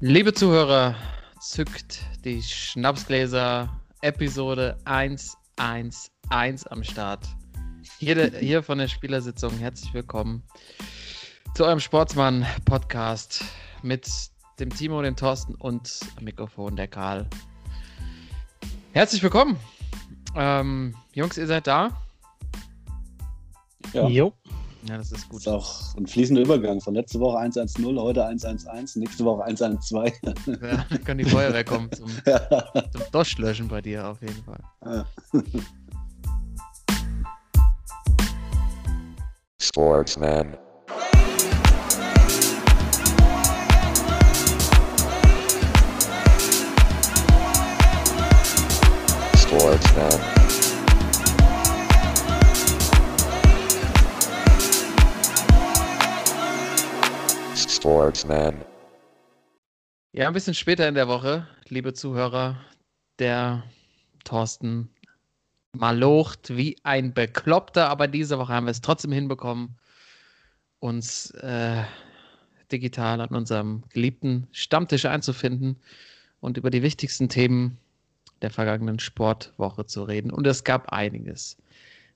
Liebe Zuhörer, zückt die Schnapsgläser Episode 111 am Start. Hier, de, hier von der Spielersitzung herzlich willkommen zu eurem Sportsmann-Podcast mit dem Timo, dem Thorsten und am Mikrofon der Karl. Herzlich willkommen. Ähm, Jungs, ihr seid da? Ja. Jo. Ja, das ist gut. Das ist auch ein fließender Übergang. Von letzte Woche 1-1-0, heute 1-1-1, nächste Woche 1-1-2. Ja, kann die Feuerwehr kommen zum, ja. zum Dosch-Löschen bei dir auf jeden Fall. Ja. Sportsman. Sportsman. Sportsman. Ja, ein bisschen später in der Woche, liebe Zuhörer, der Thorsten malocht wie ein Bekloppter, aber diese Woche haben wir es trotzdem hinbekommen, uns äh, digital an unserem geliebten Stammtisch einzufinden und über die wichtigsten Themen der vergangenen Sportwoche zu reden. Und es gab einiges.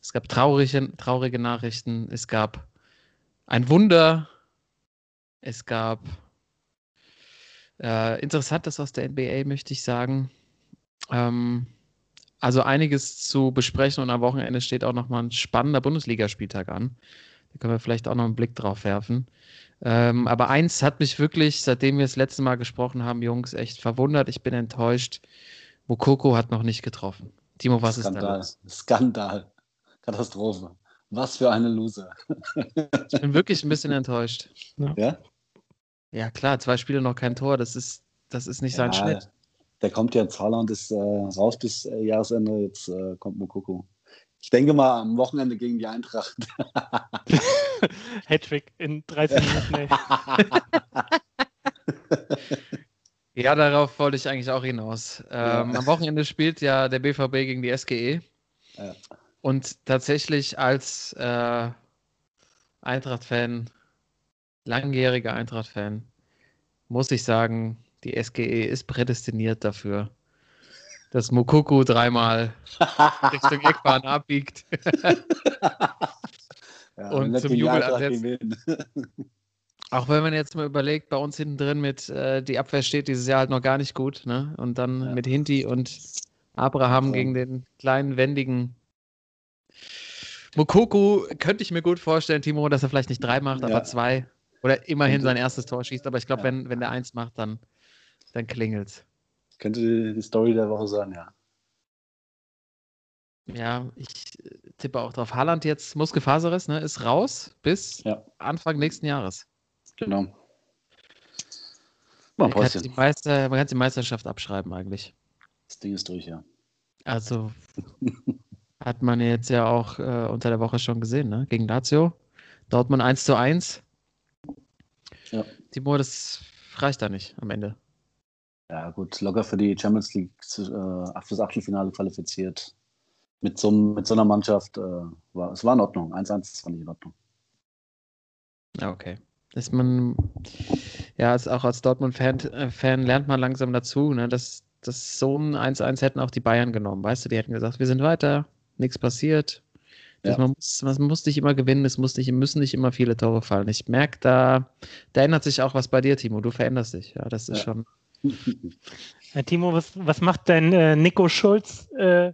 Es gab traurige, traurige Nachrichten, es gab ein Wunder, es gab äh, Interessantes aus der NBA, möchte ich sagen. Ähm, also einiges zu besprechen und am Wochenende steht auch nochmal ein spannender Bundesligaspieltag an. Da können wir vielleicht auch noch einen Blick drauf werfen. Ähm, aber eins hat mich wirklich, seitdem wir das letzte Mal gesprochen haben, Jungs, echt verwundert. Ich bin enttäuscht. Mokoko hat noch nicht getroffen. Timo, was Skandal. ist da? Skandal. Katastrophe. Was für eine Loser. ich bin wirklich ein bisschen enttäuscht. Ja? ja? Ja, klar, zwei Spiele noch kein Tor, das ist, das ist nicht sein Schnitt. Der kommt ja jetzt, Haaland ist äh, raus bis äh, Jahresende, jetzt äh, kommt Mokoko. Ich denke mal am Wochenende gegen die Eintracht. Hattrick in 13 Minuten. ja, darauf wollte ich eigentlich auch hinaus. Ähm, ja. Am Wochenende spielt ja der BVB gegen die SGE. Ja. Und tatsächlich als äh, Eintracht-Fan langjähriger Eintracht-Fan, muss ich sagen, die SGE ist prädestiniert dafür, dass Mukuku dreimal Richtung Eckbahn abbiegt. ja, und zum Jubel ansetzt. Auch wenn man jetzt mal überlegt, bei uns hinten drin mit äh, die Abwehr steht dieses Jahr halt noch gar nicht gut, ne? Und dann ja. mit Hinti und Abraham ja. gegen den kleinen, wendigen Mukoku könnte ich mir gut vorstellen, Timo, dass er vielleicht nicht drei macht, aber zwei. Oder immerhin sein erstes Tor schießt, aber ich glaube, ja. wenn, wenn der eins macht, dann, dann es. Könnte die, die Story der Woche sein, ja. Ja, ich äh, tippe auch drauf. Haaland jetzt, Muskelfaserriss, ne, ist raus bis ja. Anfang nächsten Jahres. Genau. Man, kann die Meister, man kann die Meisterschaft abschreiben eigentlich. Das Ding ist durch, ja. Also hat man jetzt ja auch äh, unter der Woche schon gesehen, ne? Gegen Lazio. Dortmund 1 zu 1. Ja. Timo, das reicht da nicht am Ende. Ja, gut, locker für die Champions League äh, fürs Achtelfinale qualifiziert. Mit so, mit so einer Mannschaft, äh, war, es war in Ordnung. 1-1 war nicht in Ordnung. Ja, okay. Ist man, ja, ist auch als Dortmund-Fan äh, Fan lernt man langsam dazu, ne, dass, dass so ein 1-1 hätten auch die Bayern genommen. Weißt du, die hätten gesagt, wir sind weiter, nichts passiert, ja. Man, muss, man muss nicht immer gewinnen, es muss nicht, müssen nicht immer viele Tore fallen. Ich merke, da, da ändert sich auch was bei dir, Timo. Du veränderst dich. Ja, das ist ja. schon. Herr Timo, was, was macht dein äh, Nico Schulz äh,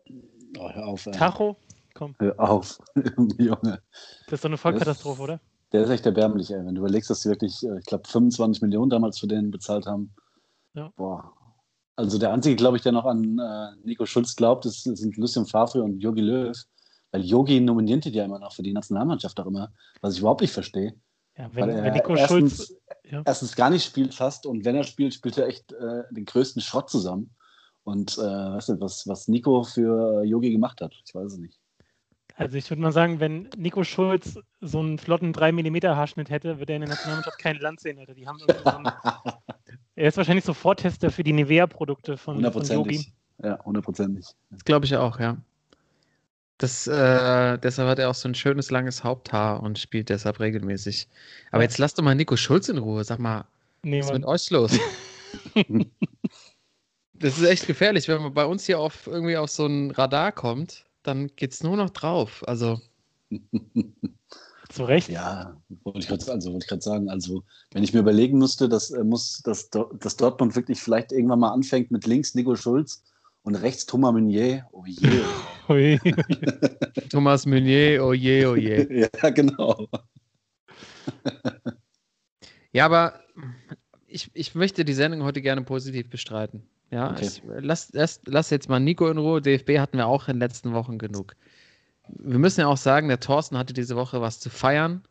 oh, hör auf, Tacho? Komm. Hör auf, Junge. Das ist doch eine Vollkatastrophe, oder? Der ist echt erbärmlich, ey. Wenn du überlegst, dass sie wirklich, äh, ich glaube, 25 Millionen damals für den bezahlt haben. Ja. Boah. Also der einzige, glaube ich, der noch an äh, Nico Schulz glaubt, ist, sind Lucien Favre und Jogi Löw. Weil Yogi nominiert ja immer noch für die Nationalmannschaft auch immer, was ich überhaupt nicht verstehe. Ja, wenn, wenn Nico erstens, Schulz. Ja. Erstens gar nicht spielt fast und wenn er spielt, spielt er echt äh, den größten Schrott zusammen. Und äh, weißt du, was, was Nico für Yogi gemacht hat, ich weiß es nicht. Also ich würde mal sagen, wenn Nico Schulz so einen flotten 3 mm Haarschnitt hätte, würde er in der Nationalmannschaft kein Land sehen. Alter. Die haben so einen, er ist wahrscheinlich so Vortester für die Nivea-Produkte von, von Yogi. Ja, hundertprozentig. Das glaube ich auch, ja. Das, äh, deshalb hat er auch so ein schönes langes Haupthaar und spielt deshalb regelmäßig. Aber jetzt lasst doch mal Nico Schulz in Ruhe. Sag mal, nee, was ist mit euch los? das ist echt gefährlich, wenn man bei uns hier auf irgendwie auf so ein Radar kommt, dann geht es nur noch drauf. Also. Zu Recht? Ja, wollte ich gerade also, wollt sagen. Also, wenn ich mir überlegen müsste, dass, äh, muss, dass, dass Dortmund wirklich vielleicht irgendwann mal anfängt mit links Nico Schulz und rechts Thomas Meunier. Oh je. Oh je. Thomas Meunier, oh je, oh je. ja, genau. ja, aber ich, ich möchte die Sendung heute gerne positiv bestreiten. Ja, okay. ich, lass, lass, lass jetzt mal Nico in Ruhe. DFB hatten wir auch in den letzten Wochen genug. Wir müssen ja auch sagen, der Thorsten hatte diese Woche was zu feiern.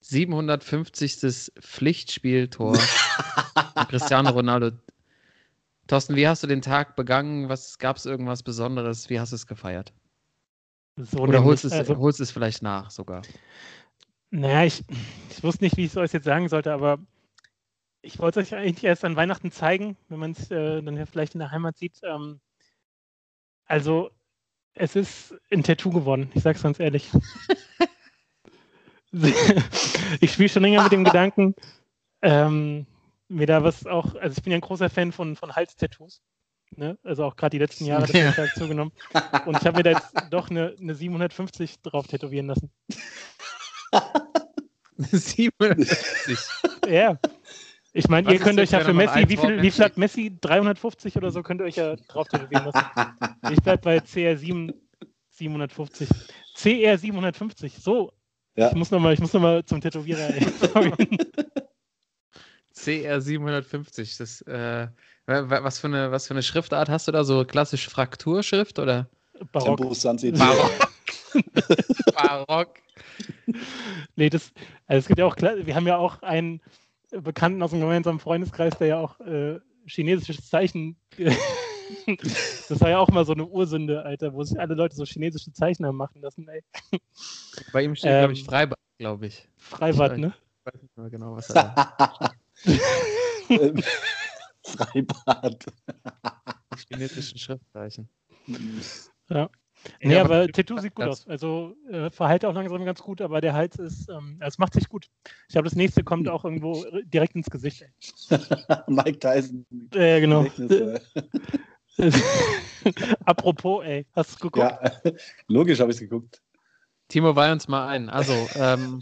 750. Pflichtspieltor Cristiano Ronaldo. Thorsten, wie hast du den Tag begangen? Was gab es irgendwas Besonderes? Wie hast du es gefeiert? So Oder holst es, also, holst es vielleicht nach sogar? Naja, ich, ich wusste nicht, wie ich es euch jetzt sagen sollte, aber ich wollte es euch eigentlich erst an Weihnachten zeigen, wenn man es äh, dann ja vielleicht in der Heimat sieht. Ähm, also, es ist ein Tattoo geworden, ich sag's ganz ehrlich. ich spiele schon länger mit dem Gedanken, ähm, mir da was auch, also ich bin ja ein großer Fan von, von Halstattoos. Ne? Also auch gerade die letzten Jahre ja. das zugenommen. Und ich habe mir da jetzt doch eine, eine 750 drauf tätowieren lassen. 750? ja. Ich meine, ihr könnt euch ja für Messi, wie viel, wie viel hat Messi? 350 oder so könnt ihr euch ja drauf tätowieren lassen. ich bleibe bei CR7 750. CR 750, so. Ja. Ich muss nochmal noch, zum Tätowierer. CR 750, das, äh, was, für eine, was für eine Schriftart hast du da? So klassisch Frakturschrift oder? Barock. Barock. Barock. nee, das, also es gibt ja auch, wir haben ja auch einen Bekannten aus dem gemeinsamen Freundeskreis, der ja auch äh, chinesisches Zeichen. das war ja auch mal so eine Ursünde, Alter, wo sich alle Leute so chinesische Zeichen haben machen lassen, ey. Bei ihm steht, ähm, glaube ich, Freibad, glaube ich. Freibad, ne? Ich weiß nicht mehr genau, was er Freibad. Chinesischen Schriftzeichen. Ja. Nee, ja, aber, aber Tattoo sieht gut aus. Also äh, Verhalte auch langsam ganz gut, aber der Hals ist, ähm, es macht sich gut. Ich glaube, das nächste kommt auch irgendwo direkt ins Gesicht. Mike Tyson. Ja, äh, genau. Apropos, ey, hast du geguckt? Ja, logisch habe ich es geguckt. Timo, weih uns mal ein. Also, ähm,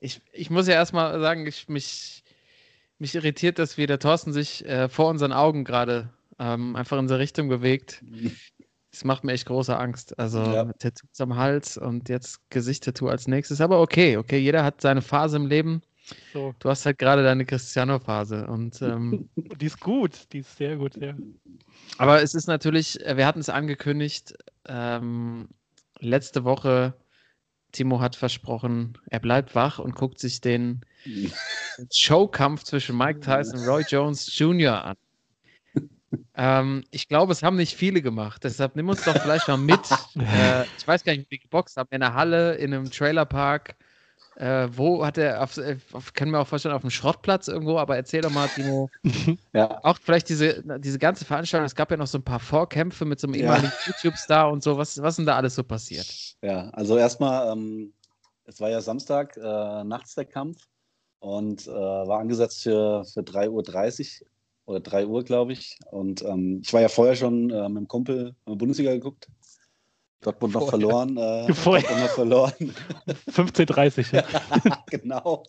ich, ich muss ja erstmal sagen, ich, mich, mich irritiert, dass wir der Thorsten sich äh, vor unseren Augen gerade ähm, einfach in unsere Richtung bewegt. Das macht mir echt große Angst. Also ja. Tattoos am Hals und jetzt Gesicht-Tattoo als nächstes. Aber okay, okay, jeder hat seine Phase im Leben. So. Du hast halt gerade deine Cristiano-Phase und ähm, die ist gut, die ist sehr gut, ja. Aber es ist natürlich, äh, wir hatten es angekündigt, ähm, letzte Woche, Timo hat versprochen, er bleibt wach und guckt sich den Showkampf zwischen Mike Tyson und Roy Jones Jr. an. Ähm, ich glaube, es haben nicht viele gemacht. Deshalb nimm uns doch vielleicht mal mit. äh, ich weiß gar nicht, wie geboxt haben. In der Halle, in einem Trailerpark. Äh, wo hat er, auf, auf, können wir auch vorstellen, auf dem Schrottplatz irgendwo, aber erzähl doch mal, Timo. ja. Auch vielleicht diese, diese ganze Veranstaltung, es gab ja noch so ein paar Vorkämpfe mit so einem ehemaligen ja. YouTube-Star und so. Was, was ist denn da alles so passiert? Ja, also erstmal, ähm, es war ja Samstag äh, nachts der Kampf und äh, war angesetzt für, für 3.30 Uhr oder 3 Uhr, glaube ich. Und ähm, ich war ja vorher schon äh, mit dem Kumpel in der Bundesliga geguckt. Dortmund noch verloren. Äh, vorher. noch verloren. 15:30. Ja. genau.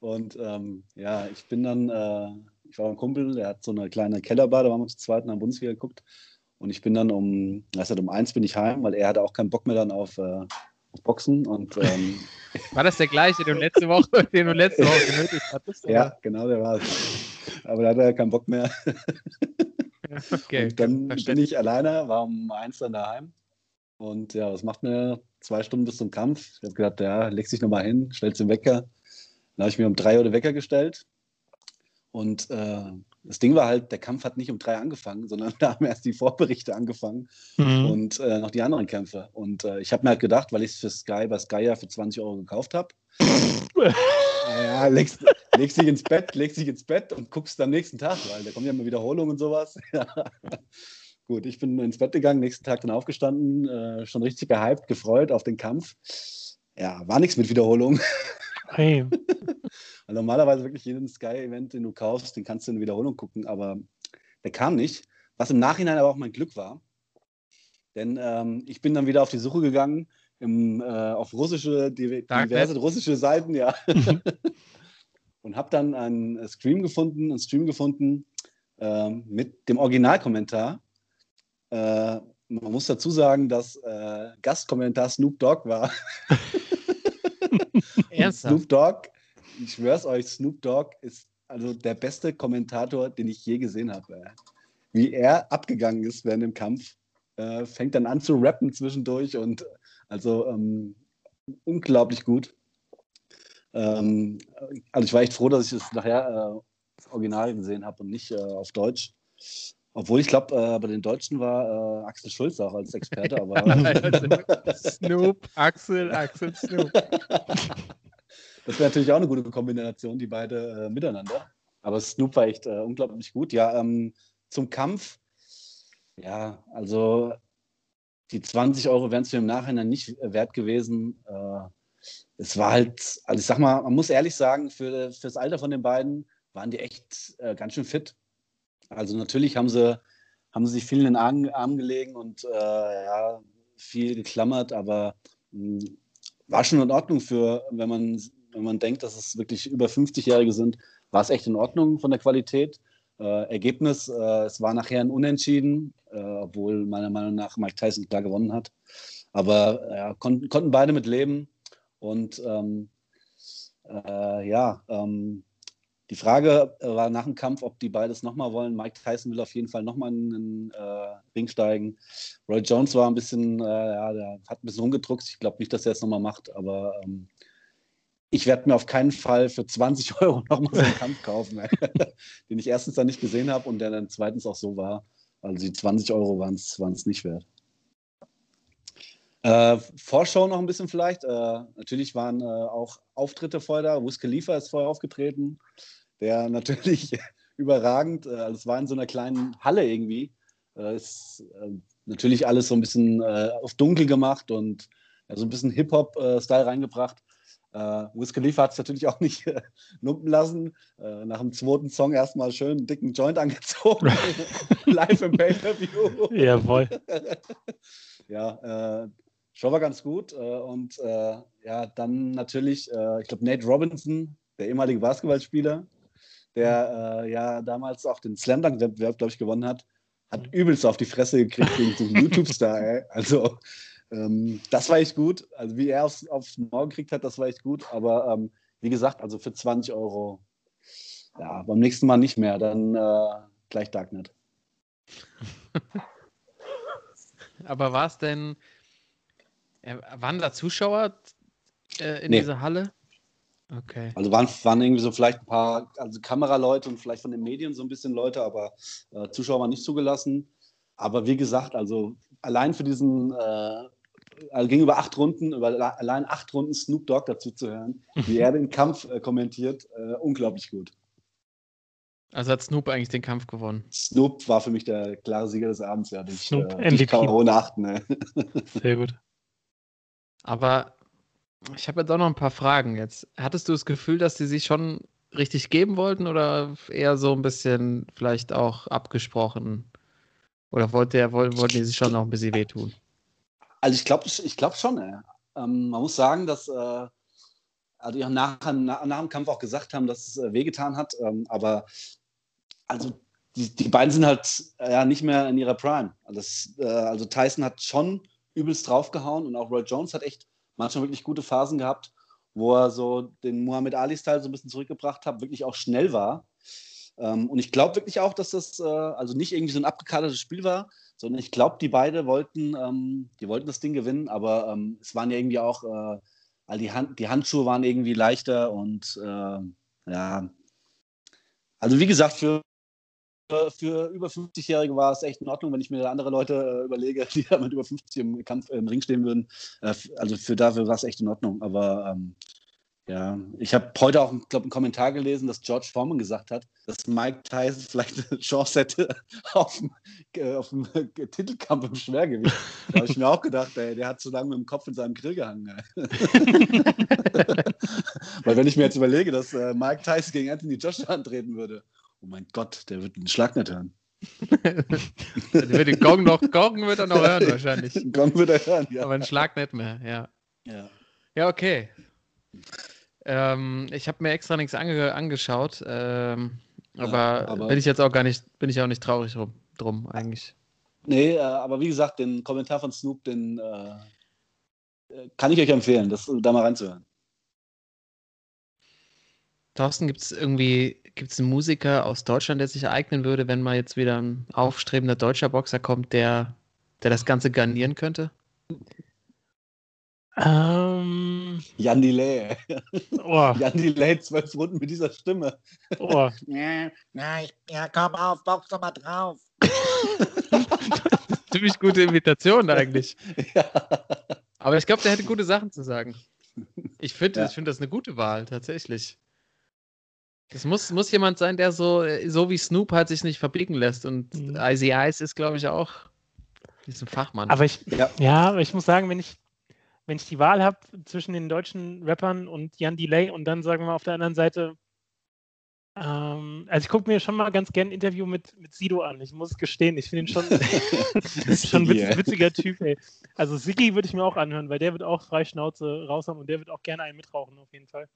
Und ähm, ja, ich bin dann, äh, ich war beim Kumpel, der hat so eine kleine Kellerbar, da waren wir zu zweit in der Bundesliga geguckt. Und ich bin dann um, also um eins bin ich heim, weil er hatte auch keinen Bock mehr dann auf, äh, auf Boxen. Und, ähm, war das der gleiche, den du letzte Woche, den du letzte Woche genötigt hattest? Oder? Ja, genau, der war es. Aber da hat er keinen Bock mehr. okay, und dann bin ich alleine, war um eins dann daheim. Und ja, was macht mir zwei Stunden bis zum Kampf? Ich habe gedacht, ja, leg dich nochmal hin, stellst den Wecker. Dann habe ich mir um drei Uhr den Wecker gestellt. Und äh, das Ding war halt, der Kampf hat nicht um drei angefangen, sondern da haben erst die Vorberichte angefangen mhm. und äh, noch die anderen Kämpfe. Und äh, ich habe mir halt gedacht, weil ich es für Sky bei Sky ja für 20 Euro gekauft habe, ja, legst, legst dich ins Bett, legst dich ins Bett und guckst am nächsten Tag, weil da kommen ja immer Wiederholungen und sowas. Gut, ich bin ins Bett gegangen, nächsten Tag dann aufgestanden, äh, schon richtig gehypt, gefreut auf den Kampf. Ja, war nichts mit Wiederholung. Hey. normalerweise wirklich jeden Sky-Event, den du kaufst, den kannst du in der Wiederholung gucken, aber der kam nicht. Was im Nachhinein aber auch mein Glück war. Denn ähm, ich bin dann wieder auf die Suche gegangen im, äh, auf russische, diverse russische Seiten, ja. und habe dann einen Stream gefunden, einen Stream gefunden äh, mit dem Originalkommentar. Äh, man muss dazu sagen, dass äh, Gastkommentar Snoop Dogg war. Snoop Dogg, ich schwör's euch, Snoop Dogg ist also der beste Kommentator, den ich je gesehen habe. Wie er abgegangen ist während dem Kampf, äh, fängt dann an zu rappen zwischendurch und also ähm, unglaublich gut. Ähm, also ich war echt froh, dass ich es nachher äh, das Original gesehen habe und nicht äh, auf Deutsch. Obwohl ich glaube, äh, bei den Deutschen war äh, Axel Schulz auch als Experte. Aber Snoop, Axel, Axel, Snoop. Das wäre natürlich auch eine gute Kombination, die beide äh, miteinander. Aber Snoop war echt äh, unglaublich gut. Ja, ähm, zum Kampf. Ja, also die 20 Euro wären es mir im Nachhinein nicht wert gewesen. Äh, es war halt, also ich sag mal, man muss ehrlich sagen, für, für das Alter von den beiden waren die echt äh, ganz schön fit. Also natürlich haben sie, haben sie sich viel in den Arm, Arm gelegen und äh, ja, viel geklammert, aber mh, hm, war schon in Ordnung für, wenn man, wenn man denkt, dass es wirklich über 50-Jährige sind, war es echt in Ordnung von der Qualität. Äh, Ergebnis, äh, es war nachher ein Unentschieden, äh, obwohl meiner Meinung nach Mike Tyson klar gewonnen hat. Aber kon konnten beide mit leben. Und ähm, äh, ja, ähm, die Frage war nach dem Kampf, ob die beides nochmal wollen. Mike Tyson will auf jeden Fall nochmal in den äh, Ring steigen. Roy Jones war ein bisschen, äh, ja, der hat ein bisschen rumgedruckt. Ich glaube nicht, dass er es nochmal macht, aber ähm, ich werde mir auf keinen Fall für 20 Euro nochmal so einen Kampf kaufen, den ich erstens dann nicht gesehen habe und der dann zweitens auch so war. Also die 20 Euro waren es nicht wert. Äh, Vorschau noch ein bisschen vielleicht. Äh, natürlich waren äh, auch Auftritte vorher da. Wiz Khalifa ist vorher aufgetreten, der natürlich überragend, äh, also es war in so einer kleinen Halle irgendwie. Äh, ist äh, natürlich alles so ein bisschen auf dunkel gemacht und so ein bisschen Hip-Hop-Style reingebracht. Äh, Wiz Khalifa hat es natürlich auch nicht äh, lumpen lassen. Äh, nach dem zweiten Song erstmal schön einen dicken Joint angezogen. Live im Pay-Per-View. Jawohl. ja, äh, Show war ganz gut. Äh, und äh, ja, dann natürlich, äh, ich glaube, Nate Robinson, der ehemalige Basketballspieler, der ja damals auch den Slam Dunk-Wettbewerb, glaube ich, gewonnen hat, hat übelst auf die Fresse gekriegt gegen so einen YouTube-Star. Also ähm, das war echt gut. Also wie er aufs, aufs Maul gekriegt hat, das war echt gut. Aber ähm, wie gesagt, also für 20 Euro, ja, beim nächsten Mal nicht mehr, dann äh, gleich Darknet. Aber war es denn, äh, waren da Zuschauer äh, in nee. dieser Halle? Okay. Also waren, waren irgendwie so vielleicht ein paar also Kameraleute und vielleicht von den Medien so ein bisschen Leute, aber äh, Zuschauer waren nicht zugelassen. Aber wie gesagt, also allein für diesen äh, also ging über acht Runden, über allein acht Runden Snoop Dogg dazu zu hören, wie er den Kampf äh, kommentiert, äh, unglaublich gut. Also hat Snoop eigentlich den Kampf gewonnen? Snoop war für mich der klare Sieger des Abends, ja. Ich, Snoop äh, MVP. ohne achten. Ne? Sehr gut. Aber ich habe jetzt auch noch ein paar Fragen jetzt. Hattest du das Gefühl, dass sie sich schon richtig geben wollten oder eher so ein bisschen vielleicht auch abgesprochen? Oder wollte, wollten die sich schon noch ein bisschen wehtun? Also ich glaube ich glaub schon. Ähm, man muss sagen, dass äh, also die nach, nach, nach, dem Kampf auch gesagt haben, dass es äh, wehgetan hat. Ähm, aber also die, die beiden sind halt äh, ja nicht mehr in ihrer Prime. Also, das, äh, also Tyson hat schon übelst draufgehauen und auch Roy Jones hat echt manchmal wirklich gute Phasen gehabt, wo er so den Muhammad Ali-Style so ein bisschen zurückgebracht hat, wirklich auch schnell war. Ähm, und ich glaube wirklich auch, dass das äh, also nicht irgendwie so ein abgekadertes Spiel war, sondern ich glaube, die beiden wollten, ähm, die wollten das Ding gewinnen, aber ähm, es waren ja irgendwie auch, äh, all die, Hand, die Handschuhe waren irgendwie leichter und äh, ja. Also wie gesagt, für, für über 50-Jährige war es echt in Ordnung, wenn ich mir andere Leute äh, überlege, die mit über 50 im Kampf im Ring stehen würden. Äh, also für dafür war es echt in Ordnung. Aber ähm, ja, ich habe heute auch glaub, einen Kommentar gelesen, dass George Foreman gesagt hat, dass Mike Tyson vielleicht eine Chance hätte auf dem, äh, auf dem Titelkampf im Schwergewicht. Da habe ich mir auch gedacht, ey, der hat zu lange mit dem Kopf in seinem Grill gehangen. Weil wenn ich mir jetzt überlege, dass äh, Mike Tyson gegen Anthony Joshua antreten würde, oh mein Gott, der wird den Schlag nicht hören. der wird den Gong noch, Gong wird er noch hören wahrscheinlich. Gong wird er hören, ja. Aber einen Schlag nicht mehr, ja. Ja, ja okay. Ähm, ich habe mir extra nichts ange angeschaut, ähm, aber, ja, aber, bin ich jetzt auch gar nicht, bin ich auch nicht traurig rum, drum eigentlich. Nee, äh, aber wie gesagt, den Kommentar von Snoop, den äh, kann ich euch empfehlen, das da mal reinzuhören. Thorsten, gibt es irgendwie gibt's einen Musiker aus Deutschland, der sich eignen würde, wenn mal jetzt wieder ein aufstrebender deutscher Boxer kommt, der, der das Ganze garnieren könnte? Ähm, Jan Delay. Oh. Jan Delay, zwölf Runden mit dieser Stimme. Oh. ja, na, ich, ja, komm auf, box doch mal drauf. Ziemlich gute Imitation eigentlich. Ja. Aber ich glaube, der hätte gute Sachen zu sagen. Ich finde ja. find das eine gute Wahl, tatsächlich. Das muss, muss jemand sein, der so, so wie Snoop halt sich nicht verbiegen lässt. Und mhm. Icy Ice ist, glaube ich, auch ein Fachmann. Aber ich, ja. ja, aber ich muss sagen, wenn ich, wenn ich die Wahl habe zwischen den deutschen Rappern und Jan Delay und dann sagen wir auf der anderen Seite ähm, also ich gucke mir schon mal ganz gern ein Interview mit, mit Sido an. Ich muss gestehen, ich finde ihn schon, schon ein witz, witziger Typ, ey. Also Siggi würde ich mir auch anhören, weil der wird auch frei Schnauze raus haben und der wird auch gerne einen mitrauchen, auf jeden Fall.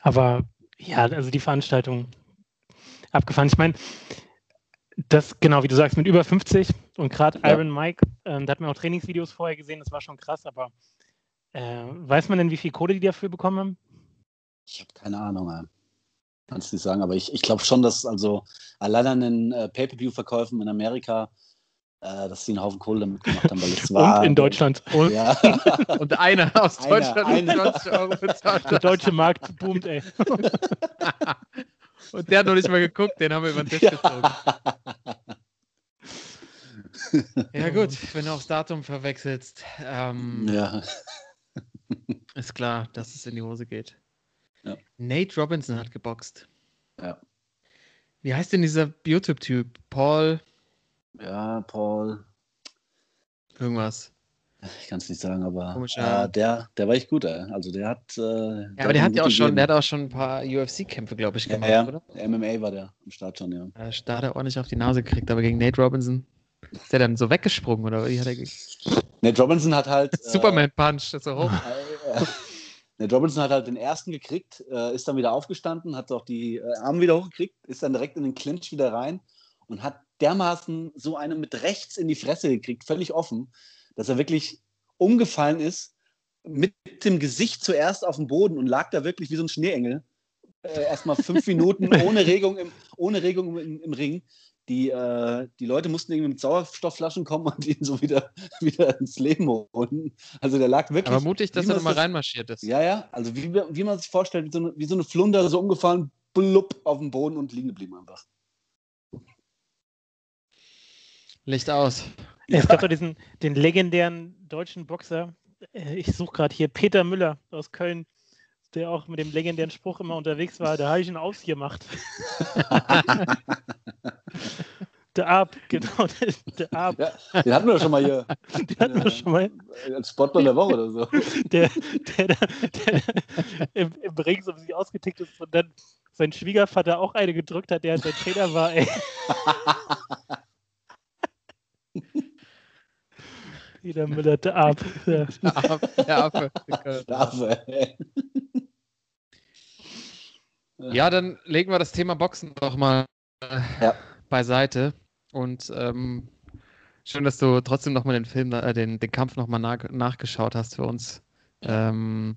Aber ja, also die Veranstaltung abgefahren. Ich meine, das, genau, wie du sagst, mit über 50 und gerade ja. Iron Mike, äh, da hat man auch Trainingsvideos vorher gesehen, das war schon krass, aber äh, weiß man denn, wie viel Kohle die dafür bekommen haben? Ich habe keine Ahnung. Ey. Kannst du nicht sagen, aber ich, ich glaube schon, dass also allein an den äh, Pay-Per-View-Verkäufen in Amerika, äh, dass sie einen Haufen Kohle damit gemacht haben, weil es war. Und in Deutschland. Und, ja. und einer aus Deutschland eine, eine. 20 Euro bezahlt. Der deutsche Markt boomt, ey. und der hat noch nicht mal geguckt, den haben wir über den Tisch ja. gezogen. Ja, gut, wenn du aufs Datum verwechselst. Ähm, ja. Ist klar, dass es in die Hose geht. Ja. Nate Robinson hat geboxt. Ja. Wie heißt denn dieser YouTube-Typ? Paul? Ja, Paul. Irgendwas. Ich kann es nicht sagen, aber äh, der, der war echt gut, ey. Also der hat. Äh, ja, aber der hat ja auch schon, der hat auch schon ein paar UFC-Kämpfe, glaube ich, gemacht, ja, ja. oder? MMA war der im Start schon, ja. Da hat er ordentlich auf die Nase gekriegt, aber gegen Nate Robinson ist der dann so weggesprungen, oder wie hat er Nate Robinson hat halt. Superman-Punch, das ist so hoch. Der Robinson hat halt den ersten gekriegt, äh, ist dann wieder aufgestanden, hat auch die äh, Arme wieder hochgekriegt, ist dann direkt in den Clinch wieder rein und hat dermaßen so einen mit rechts in die Fresse gekriegt, völlig offen, dass er wirklich umgefallen ist, mit dem Gesicht zuerst auf dem Boden und lag da wirklich wie so ein Schneeengel. Äh, Erstmal fünf Minuten ohne Regung im, ohne Regung im, im Ring die, äh, die Leute mussten irgendwie mit Sauerstoffflaschen kommen und ihn so wieder, wieder ins Leben holen. Also der lag wirklich. Aber mutig, dass er nochmal reinmarschiert ist. Ja, ja. Also wie, wie man sich vorstellt, wie so, eine, wie so eine Flunder so umgefallen, blub auf dem Boden und liegen geblieben einfach. Licht aus. Es gab doch diesen den legendären deutschen Boxer, äh, ich suche gerade hier, Peter Müller aus Köln, der auch mit dem legendären Spruch immer unterwegs war, da habe ich ihn ausgemacht. Der Ab, genau, der, Ab. Ja, den hatten wir schon mal hier. Den hatten wir schon mal. Als Sportler der Woche oder so. Der, der, der, der im, im Ring so sich ausgetickt ist und dann sein Schwiegervater auch eine gedrückt hat, der sein Trainer war, ey. Peter Müller, der Ab. Der Affe. Der Affe. Ja, dann legen wir das Thema Boxen doch mal ja. beiseite. Und ähm, schön, dass du trotzdem nochmal den Film, äh, den, den Kampf nochmal nach, nachgeschaut hast für uns. Ähm,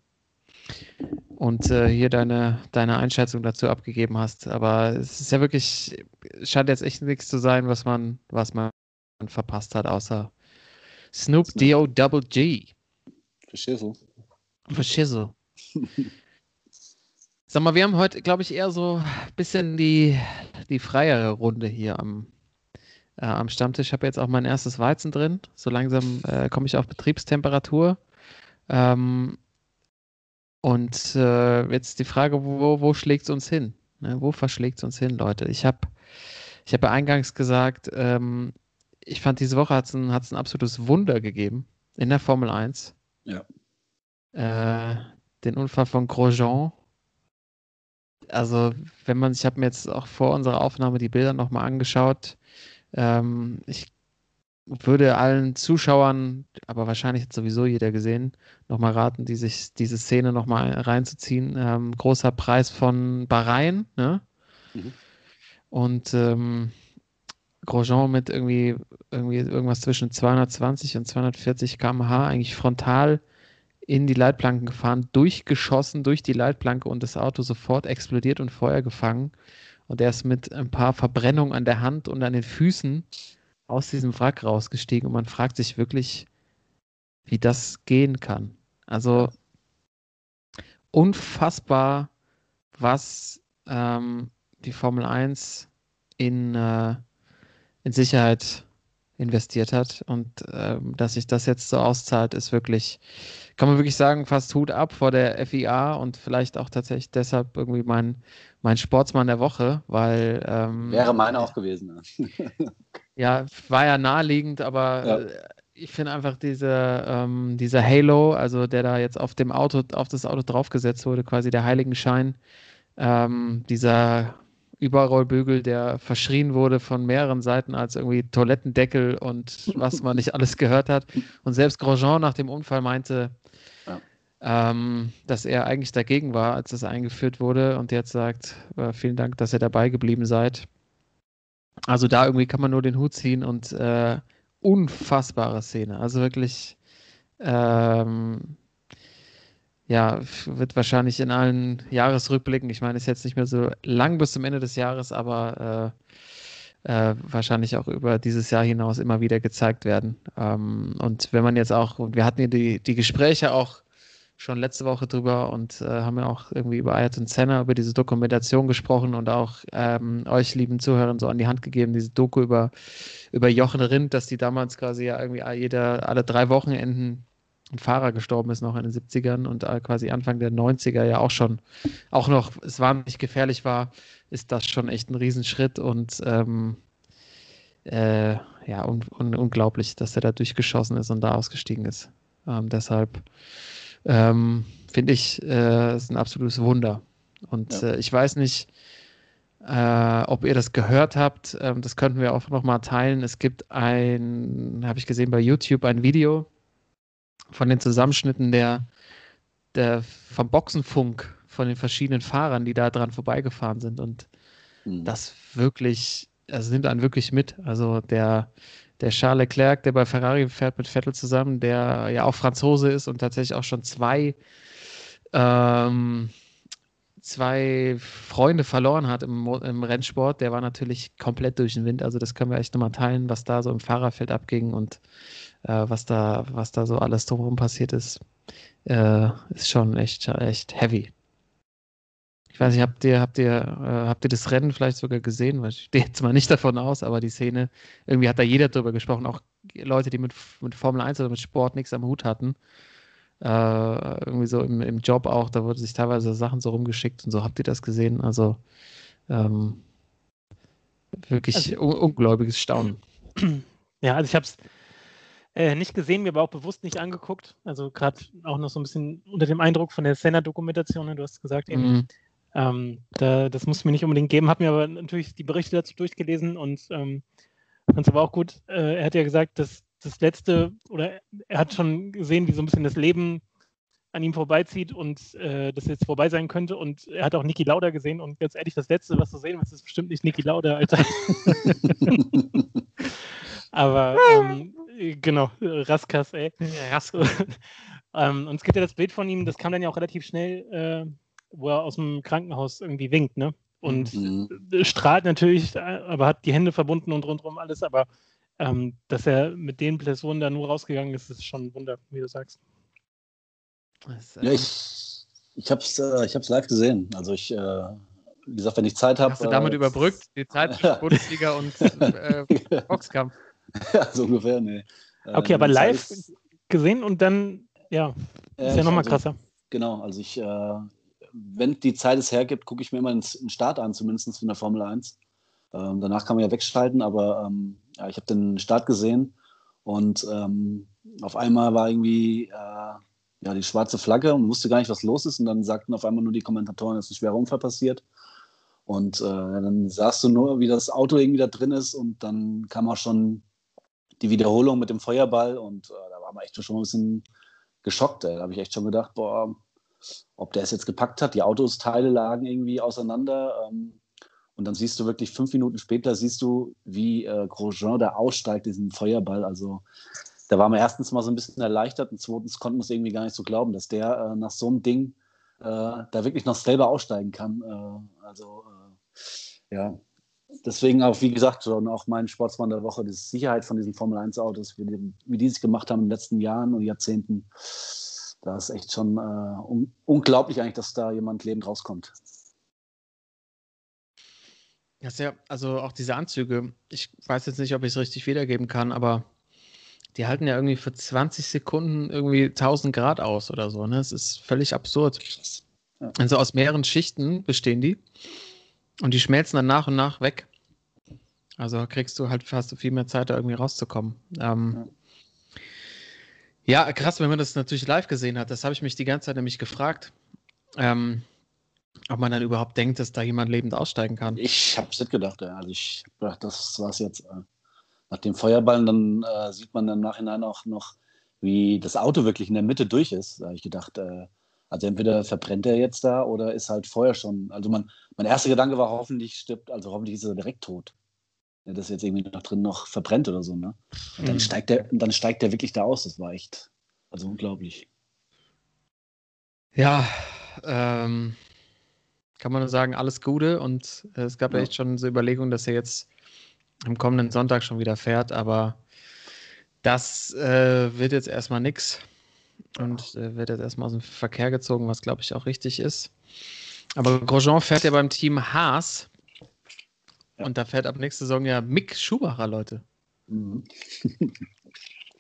und äh, hier deine, deine Einschätzung dazu abgegeben hast. Aber es ist ja wirklich, scheint jetzt echt nichts zu sein, was man, was man verpasst hat, außer Snoop D-O-Double-G. Für Schissel. Für Schissel. Sag mal, wir haben heute, glaube ich, eher so ein bisschen die, die freiere Runde hier am, äh, am Stammtisch. Ich habe jetzt auch mein erstes Weizen drin. So langsam äh, komme ich auf Betriebstemperatur. Ähm, und äh, jetzt die Frage, wo, wo schlägt es uns hin? Ne? Wo verschlägt es uns hin, Leute? Ich habe ich hab ja eingangs gesagt, ähm, ich fand, diese Woche hat es ein, ein absolutes Wunder gegeben in der Formel 1. Ja. Äh, den Unfall von Grosjean also wenn man, ich habe mir jetzt auch vor unserer Aufnahme die Bilder nochmal angeschaut. Ähm, ich würde allen Zuschauern, aber wahrscheinlich hat sowieso jeder gesehen, nochmal raten, die sich diese Szene nochmal reinzuziehen. Ähm, großer Preis von Bahrain, ne? Mhm. Und ähm, Grosjean mit irgendwie, irgendwie irgendwas zwischen 220 und 240 km/h eigentlich frontal in die Leitplanken gefahren, durchgeschossen durch die Leitplanke und das Auto sofort explodiert und Feuer gefangen. Und er ist mit ein paar Verbrennungen an der Hand und an den Füßen aus diesem Wrack rausgestiegen. Und man fragt sich wirklich, wie das gehen kann. Also unfassbar, was ähm, die Formel 1 in, äh, in Sicherheit investiert hat. Und ähm, dass sich das jetzt so auszahlt, ist wirklich, kann man wirklich sagen, fast Hut ab vor der FIA und vielleicht auch tatsächlich deshalb irgendwie mein, mein Sportsmann der Woche, weil. Ähm, Wäre meine auch gewesen. ja, war ja naheliegend, aber ja. Äh, ich finde einfach diese, ähm, dieser Halo, also der da jetzt auf dem Auto, auf das Auto draufgesetzt wurde, quasi der Heiligenschein, ähm, dieser Überrollbügel, der verschrien wurde von mehreren Seiten als irgendwie Toilettendeckel und was man nicht alles gehört hat. Und selbst Grosjean nach dem Unfall meinte, ja. ähm, dass er eigentlich dagegen war, als das eingeführt wurde und jetzt sagt, äh, vielen Dank, dass ihr dabei geblieben seid. Also da irgendwie kann man nur den Hut ziehen und äh, unfassbare Szene. Also wirklich ähm, ja, wird wahrscheinlich in allen Jahresrückblicken, ich meine, ist jetzt nicht mehr so lang bis zum Ende des Jahres, aber äh, äh, wahrscheinlich auch über dieses Jahr hinaus immer wieder gezeigt werden. Ähm, und wenn man jetzt auch, wir hatten ja die, die Gespräche auch schon letzte Woche drüber und äh, haben ja auch irgendwie über Ayrton Senna, über diese Dokumentation gesprochen und auch ähm, euch, lieben Zuhörern, so an die Hand gegeben, diese Doku über, über Jochen Rindt, dass die damals quasi ja irgendwie jeder, alle drei Wochenenden ein Fahrer gestorben ist noch in den 70ern und äh, quasi Anfang der 90er ja auch schon, auch noch, es wahnsinnig gefährlich war, ist das schon echt ein Riesenschritt und ähm, äh, ja, un un unglaublich, dass er da durchgeschossen ist und da ausgestiegen ist. Ähm, deshalb ähm, finde ich, äh, ist ein absolutes Wunder. Und ja. äh, ich weiß nicht, äh, ob ihr das gehört habt. Ähm, das könnten wir auch nochmal teilen. Es gibt ein, habe ich gesehen bei YouTube, ein Video von den Zusammenschnitten der, der vom Boxenfunk von den verschiedenen Fahrern, die da dran vorbeigefahren sind. Und mhm. das wirklich, also nimmt einen wirklich mit. Also der, der Charles Leclerc, der bei Ferrari fährt mit Vettel zusammen, der ja auch Franzose ist und tatsächlich auch schon zwei, ähm, zwei Freunde verloren hat im, im, Rennsport, der war natürlich komplett durch den Wind. Also das können wir echt nochmal teilen, was da so im Fahrerfeld abging und äh, was, da, was da so alles drumherum passiert ist, äh, ist schon echt, echt heavy. Ich weiß nicht, habt ihr, habt ihr, äh, habt ihr das Rennen vielleicht sogar gesehen? Weil ich stehe jetzt mal nicht davon aus, aber die Szene, irgendwie hat da jeder drüber gesprochen, auch Leute, die mit, mit Formel 1 oder mit Sport nichts am Hut hatten. Äh, irgendwie so im, im Job auch, da wurde sich teilweise Sachen so rumgeschickt und so. Habt ihr das gesehen? Also ähm, wirklich also, un ungläubiges Staunen. Ja, also ich habe es äh, nicht gesehen, mir aber auch bewusst nicht angeguckt. Also gerade auch noch so ein bisschen unter dem Eindruck von der Senna-Dokumentation, ne? du hast gesagt eben. Mhm. Ähm, da, das muss mir nicht unbedingt geben, habe mir aber natürlich die Berichte dazu durchgelesen und ähm, fand es aber auch gut. Äh, er hat ja gesagt, dass das letzte, oder er hat schon gesehen, wie so ein bisschen das Leben an ihm vorbeizieht und äh, das jetzt vorbei sein könnte. Und er hat auch Niki Lauda gesehen und ganz ehrlich, das letzte, was du sehen willst, ist bestimmt nicht Niki Lauda, Alter. aber ähm, Genau, Raskas, ey. Raskas. ähm, und es gibt ja das Bild von ihm, das kam dann ja auch relativ schnell, äh, wo er aus dem Krankenhaus irgendwie winkt, ne? Und mhm. strahlt natürlich, aber hat die Hände verbunden und rundherum alles, aber ähm, dass er mit den Personen da nur rausgegangen ist, ist schon ein Wunder, wie du sagst. Ja, ich, ich habe es äh, ich live gesehen. Also ich, äh, wie gesagt, wenn ich Zeit habe. Hast du damit äh, überbrückt, die Zeit zwischen Bundesliga und äh, Boxkampf? ja, so ungefähr, nee. Okay, aber ähm, live ist, gesehen und dann, ja, ist ja nochmal also, krasser. Genau, also ich, äh, wenn die Zeit es hergibt, gucke ich mir immer den Start an, zumindest in der Formel 1. Ähm, danach kann man ja wegschalten, aber ähm, ja, ich habe den Start gesehen und ähm, auf einmal war irgendwie, äh, ja, die schwarze Flagge und wusste gar nicht, was los ist. Und dann sagten auf einmal nur die Kommentatoren, dass ein schwerer Unfall passiert. Und äh, dann sahst du nur, wie das Auto irgendwie da drin ist und dann kam auch schon die Wiederholung mit dem Feuerball und äh, da war man echt schon ein bisschen geschockt. Ey. Da habe ich echt schon gedacht, boah, ob der es jetzt gepackt hat. Die Autosteile lagen irgendwie auseinander. Ähm, und dann siehst du wirklich fünf Minuten später, siehst du, wie äh, Grosjean da aussteigt, diesen Feuerball. Also da waren wir erstens mal so ein bisschen erleichtert und zweitens konnten wir es irgendwie gar nicht so glauben, dass der äh, nach so einem Ding äh, da wirklich noch selber aussteigen kann. Äh, also äh, ja, deswegen auch, wie gesagt, schon auch mein Sportsmann der Woche, die Sicherheit von diesen Formel-1-Autos, wie, die, wie die es gemacht haben in den letzten Jahren und Jahrzehnten. Da ist echt schon äh, un unglaublich eigentlich, dass da jemand lebend rauskommt. Ja, sehr, also auch diese Anzüge, ich weiß jetzt nicht, ob ich es richtig wiedergeben kann, aber die halten ja irgendwie für 20 Sekunden irgendwie 1000 Grad aus oder so. Ne? Es ist völlig absurd. Ja. Also aus mehreren Schichten bestehen die und die schmelzen dann nach und nach weg. Also kriegst du halt fast viel mehr Zeit, da irgendwie rauszukommen. Ähm, ja. ja. krass, wenn man das natürlich live gesehen hat. Das habe ich mich die ganze Zeit nämlich gefragt. Ähm, ob man dann überhaupt denkt, dass da jemand lebend aussteigen kann. Ich habe es nicht gedacht. Ja. Also ich dachte, das war es jetzt. Äh, nach dem Feuerballen, dann äh, sieht man im Nachhinein auch noch, wie das Auto wirklich in der Mitte durch ist. Da habe ich gedacht, äh, also entweder verbrennt er jetzt da oder ist halt Feuer schon. Also mein, mein erster Gedanke war, hoffentlich stirbt, also hoffentlich ist er direkt tot. Ja, dass jetzt irgendwie noch drin noch verbrennt oder so, ne? Und dann mhm. steigt der, dann steigt der wirklich da aus. Das war echt, also unglaublich. Ja, ähm, kann man nur sagen, alles Gute und äh, es gab ja. echt schon so Überlegungen, dass er jetzt am kommenden Sonntag schon wieder fährt, aber das äh, wird jetzt erstmal nichts und äh, wird jetzt erstmal aus dem Verkehr gezogen, was glaube ich auch richtig ist. Aber Grosjean fährt ja beim Team Haas ja. und da fährt ab nächster Saison ja Mick Schumacher, Leute. Mhm.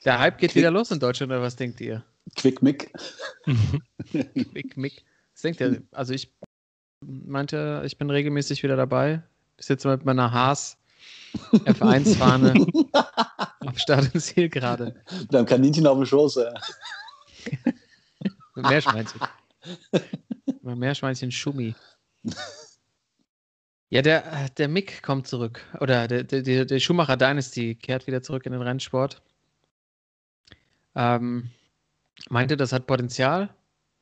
Der Hype geht Quick. wieder los in Deutschland, oder was denkt ihr? Quick Mick. Quick Mick. Was denkt ihr? Also ich meinte, ich bin regelmäßig wieder dabei. Bis jetzt mit meiner Haas F1-Fahne auf Start und Ziel gerade. Mit einem Kaninchen auf dem Schoß, ja. Meerschweinchen. Meerschweinchen Schumi. Ja, der, der Mick kommt zurück. Oder der, der, der Schumacher Dynasty kehrt wieder zurück in den Rennsport. Ähm, meinte, das hat Potenzial,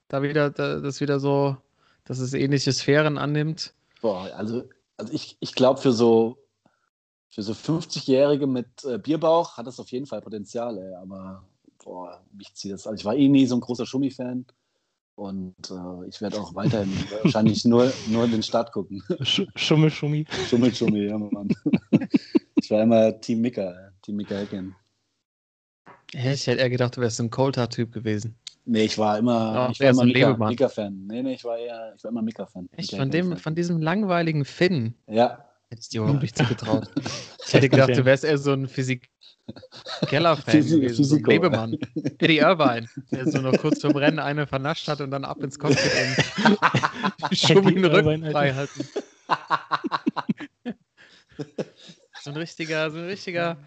da wieder, da, das wieder so, dass es ähnliche Sphären annimmt. Boah, also, also ich, ich glaube, für so für so 50-Jährige mit äh, Bierbauch hat das auf jeden Fall Potenzial, ey. aber boah, mich zieht das. Also ich war eh nie so ein großer Schummi-Fan und äh, ich werde auch weiterhin wahrscheinlich nur, nur den Start gucken. Sch Schummel, Schummi. Schummel, Schummi, ja, Mann. ich war immer Team Mika, Team Mika Hecken. Ja, ich hätte eher gedacht, du wärst ein Coulthard-Typ gewesen. Nee, ich war immer, oh, ich war immer Mika, Mika-Fan. Nee, nee, ich war eher, ich war immer Mika-Fan. Echt, von, dem, von diesem langweiligen Finn? Ja, Hättest du dir überhaupt nicht zugetraut. Ich hätte gedacht, du wärst eher so ein Physik Keller-Fan gewesen, so ein Lebemann. Eddie Irvine, der so noch kurz zum Rennen eine vernascht hat und dann ab ins Cockpit und Schummi den Rücken frei halten. so ein richtiger, so ein richtiger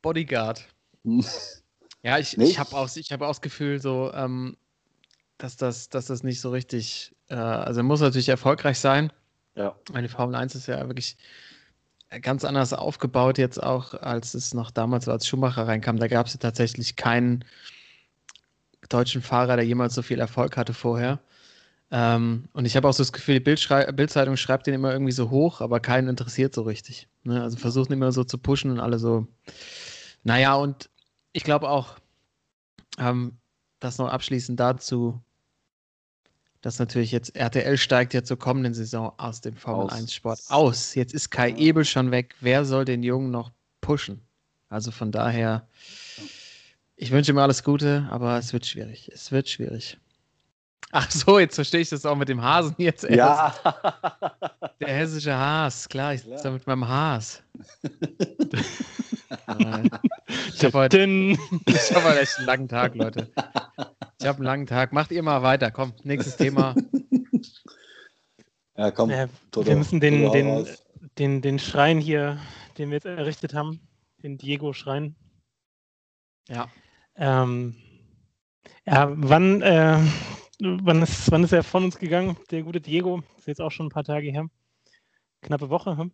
Bodyguard. Ja, ich, ich habe auch, hab auch das Gefühl, so, ähm, dass, das, dass das nicht so richtig, äh, also er muss natürlich erfolgreich sein, ja. Meine Formel 1 ist ja wirklich ganz anders aufgebaut jetzt auch, als es noch damals war, als Schumacher reinkam. Da gab es ja tatsächlich keinen deutschen Fahrer, der jemals so viel Erfolg hatte vorher. Ähm, und ich habe auch so das Gefühl, die Bildzeitung schreibt den immer irgendwie so hoch, aber keinen interessiert so richtig. Ne? Also versuchen immer so zu pushen und alle so. Naja, und ich glaube auch, ähm, das noch abschließend dazu, dass natürlich jetzt RTL steigt ja zur kommenden Saison aus dem Formel aus. 1 Sport aus. Jetzt ist Kai Ebel schon weg. Wer soll den Jungen noch pushen? Also von daher, ich wünsche ihm alles Gute, aber es wird schwierig. Es wird schwierig. Ach so, jetzt verstehe ich das auch mit dem Hasen jetzt erst. Ja. Der hessische Has, klar, ich sitze da mit meinem Has. ich habe heute, hab heute echt einen langen Tag, Leute. Ich habe einen langen Tag. Macht ihr mal weiter. Komm, nächstes Thema. Ja, komm. Ja, wir müssen den, den, den, den Schrein hier, den wir jetzt errichtet haben, den Diego-Schrein. Ja. Ähm, Ja, wann, äh, wann, ist, wann ist er von uns gegangen? Der gute Diego, ist jetzt auch schon ein paar Tage her. Knappe Woche. Hm?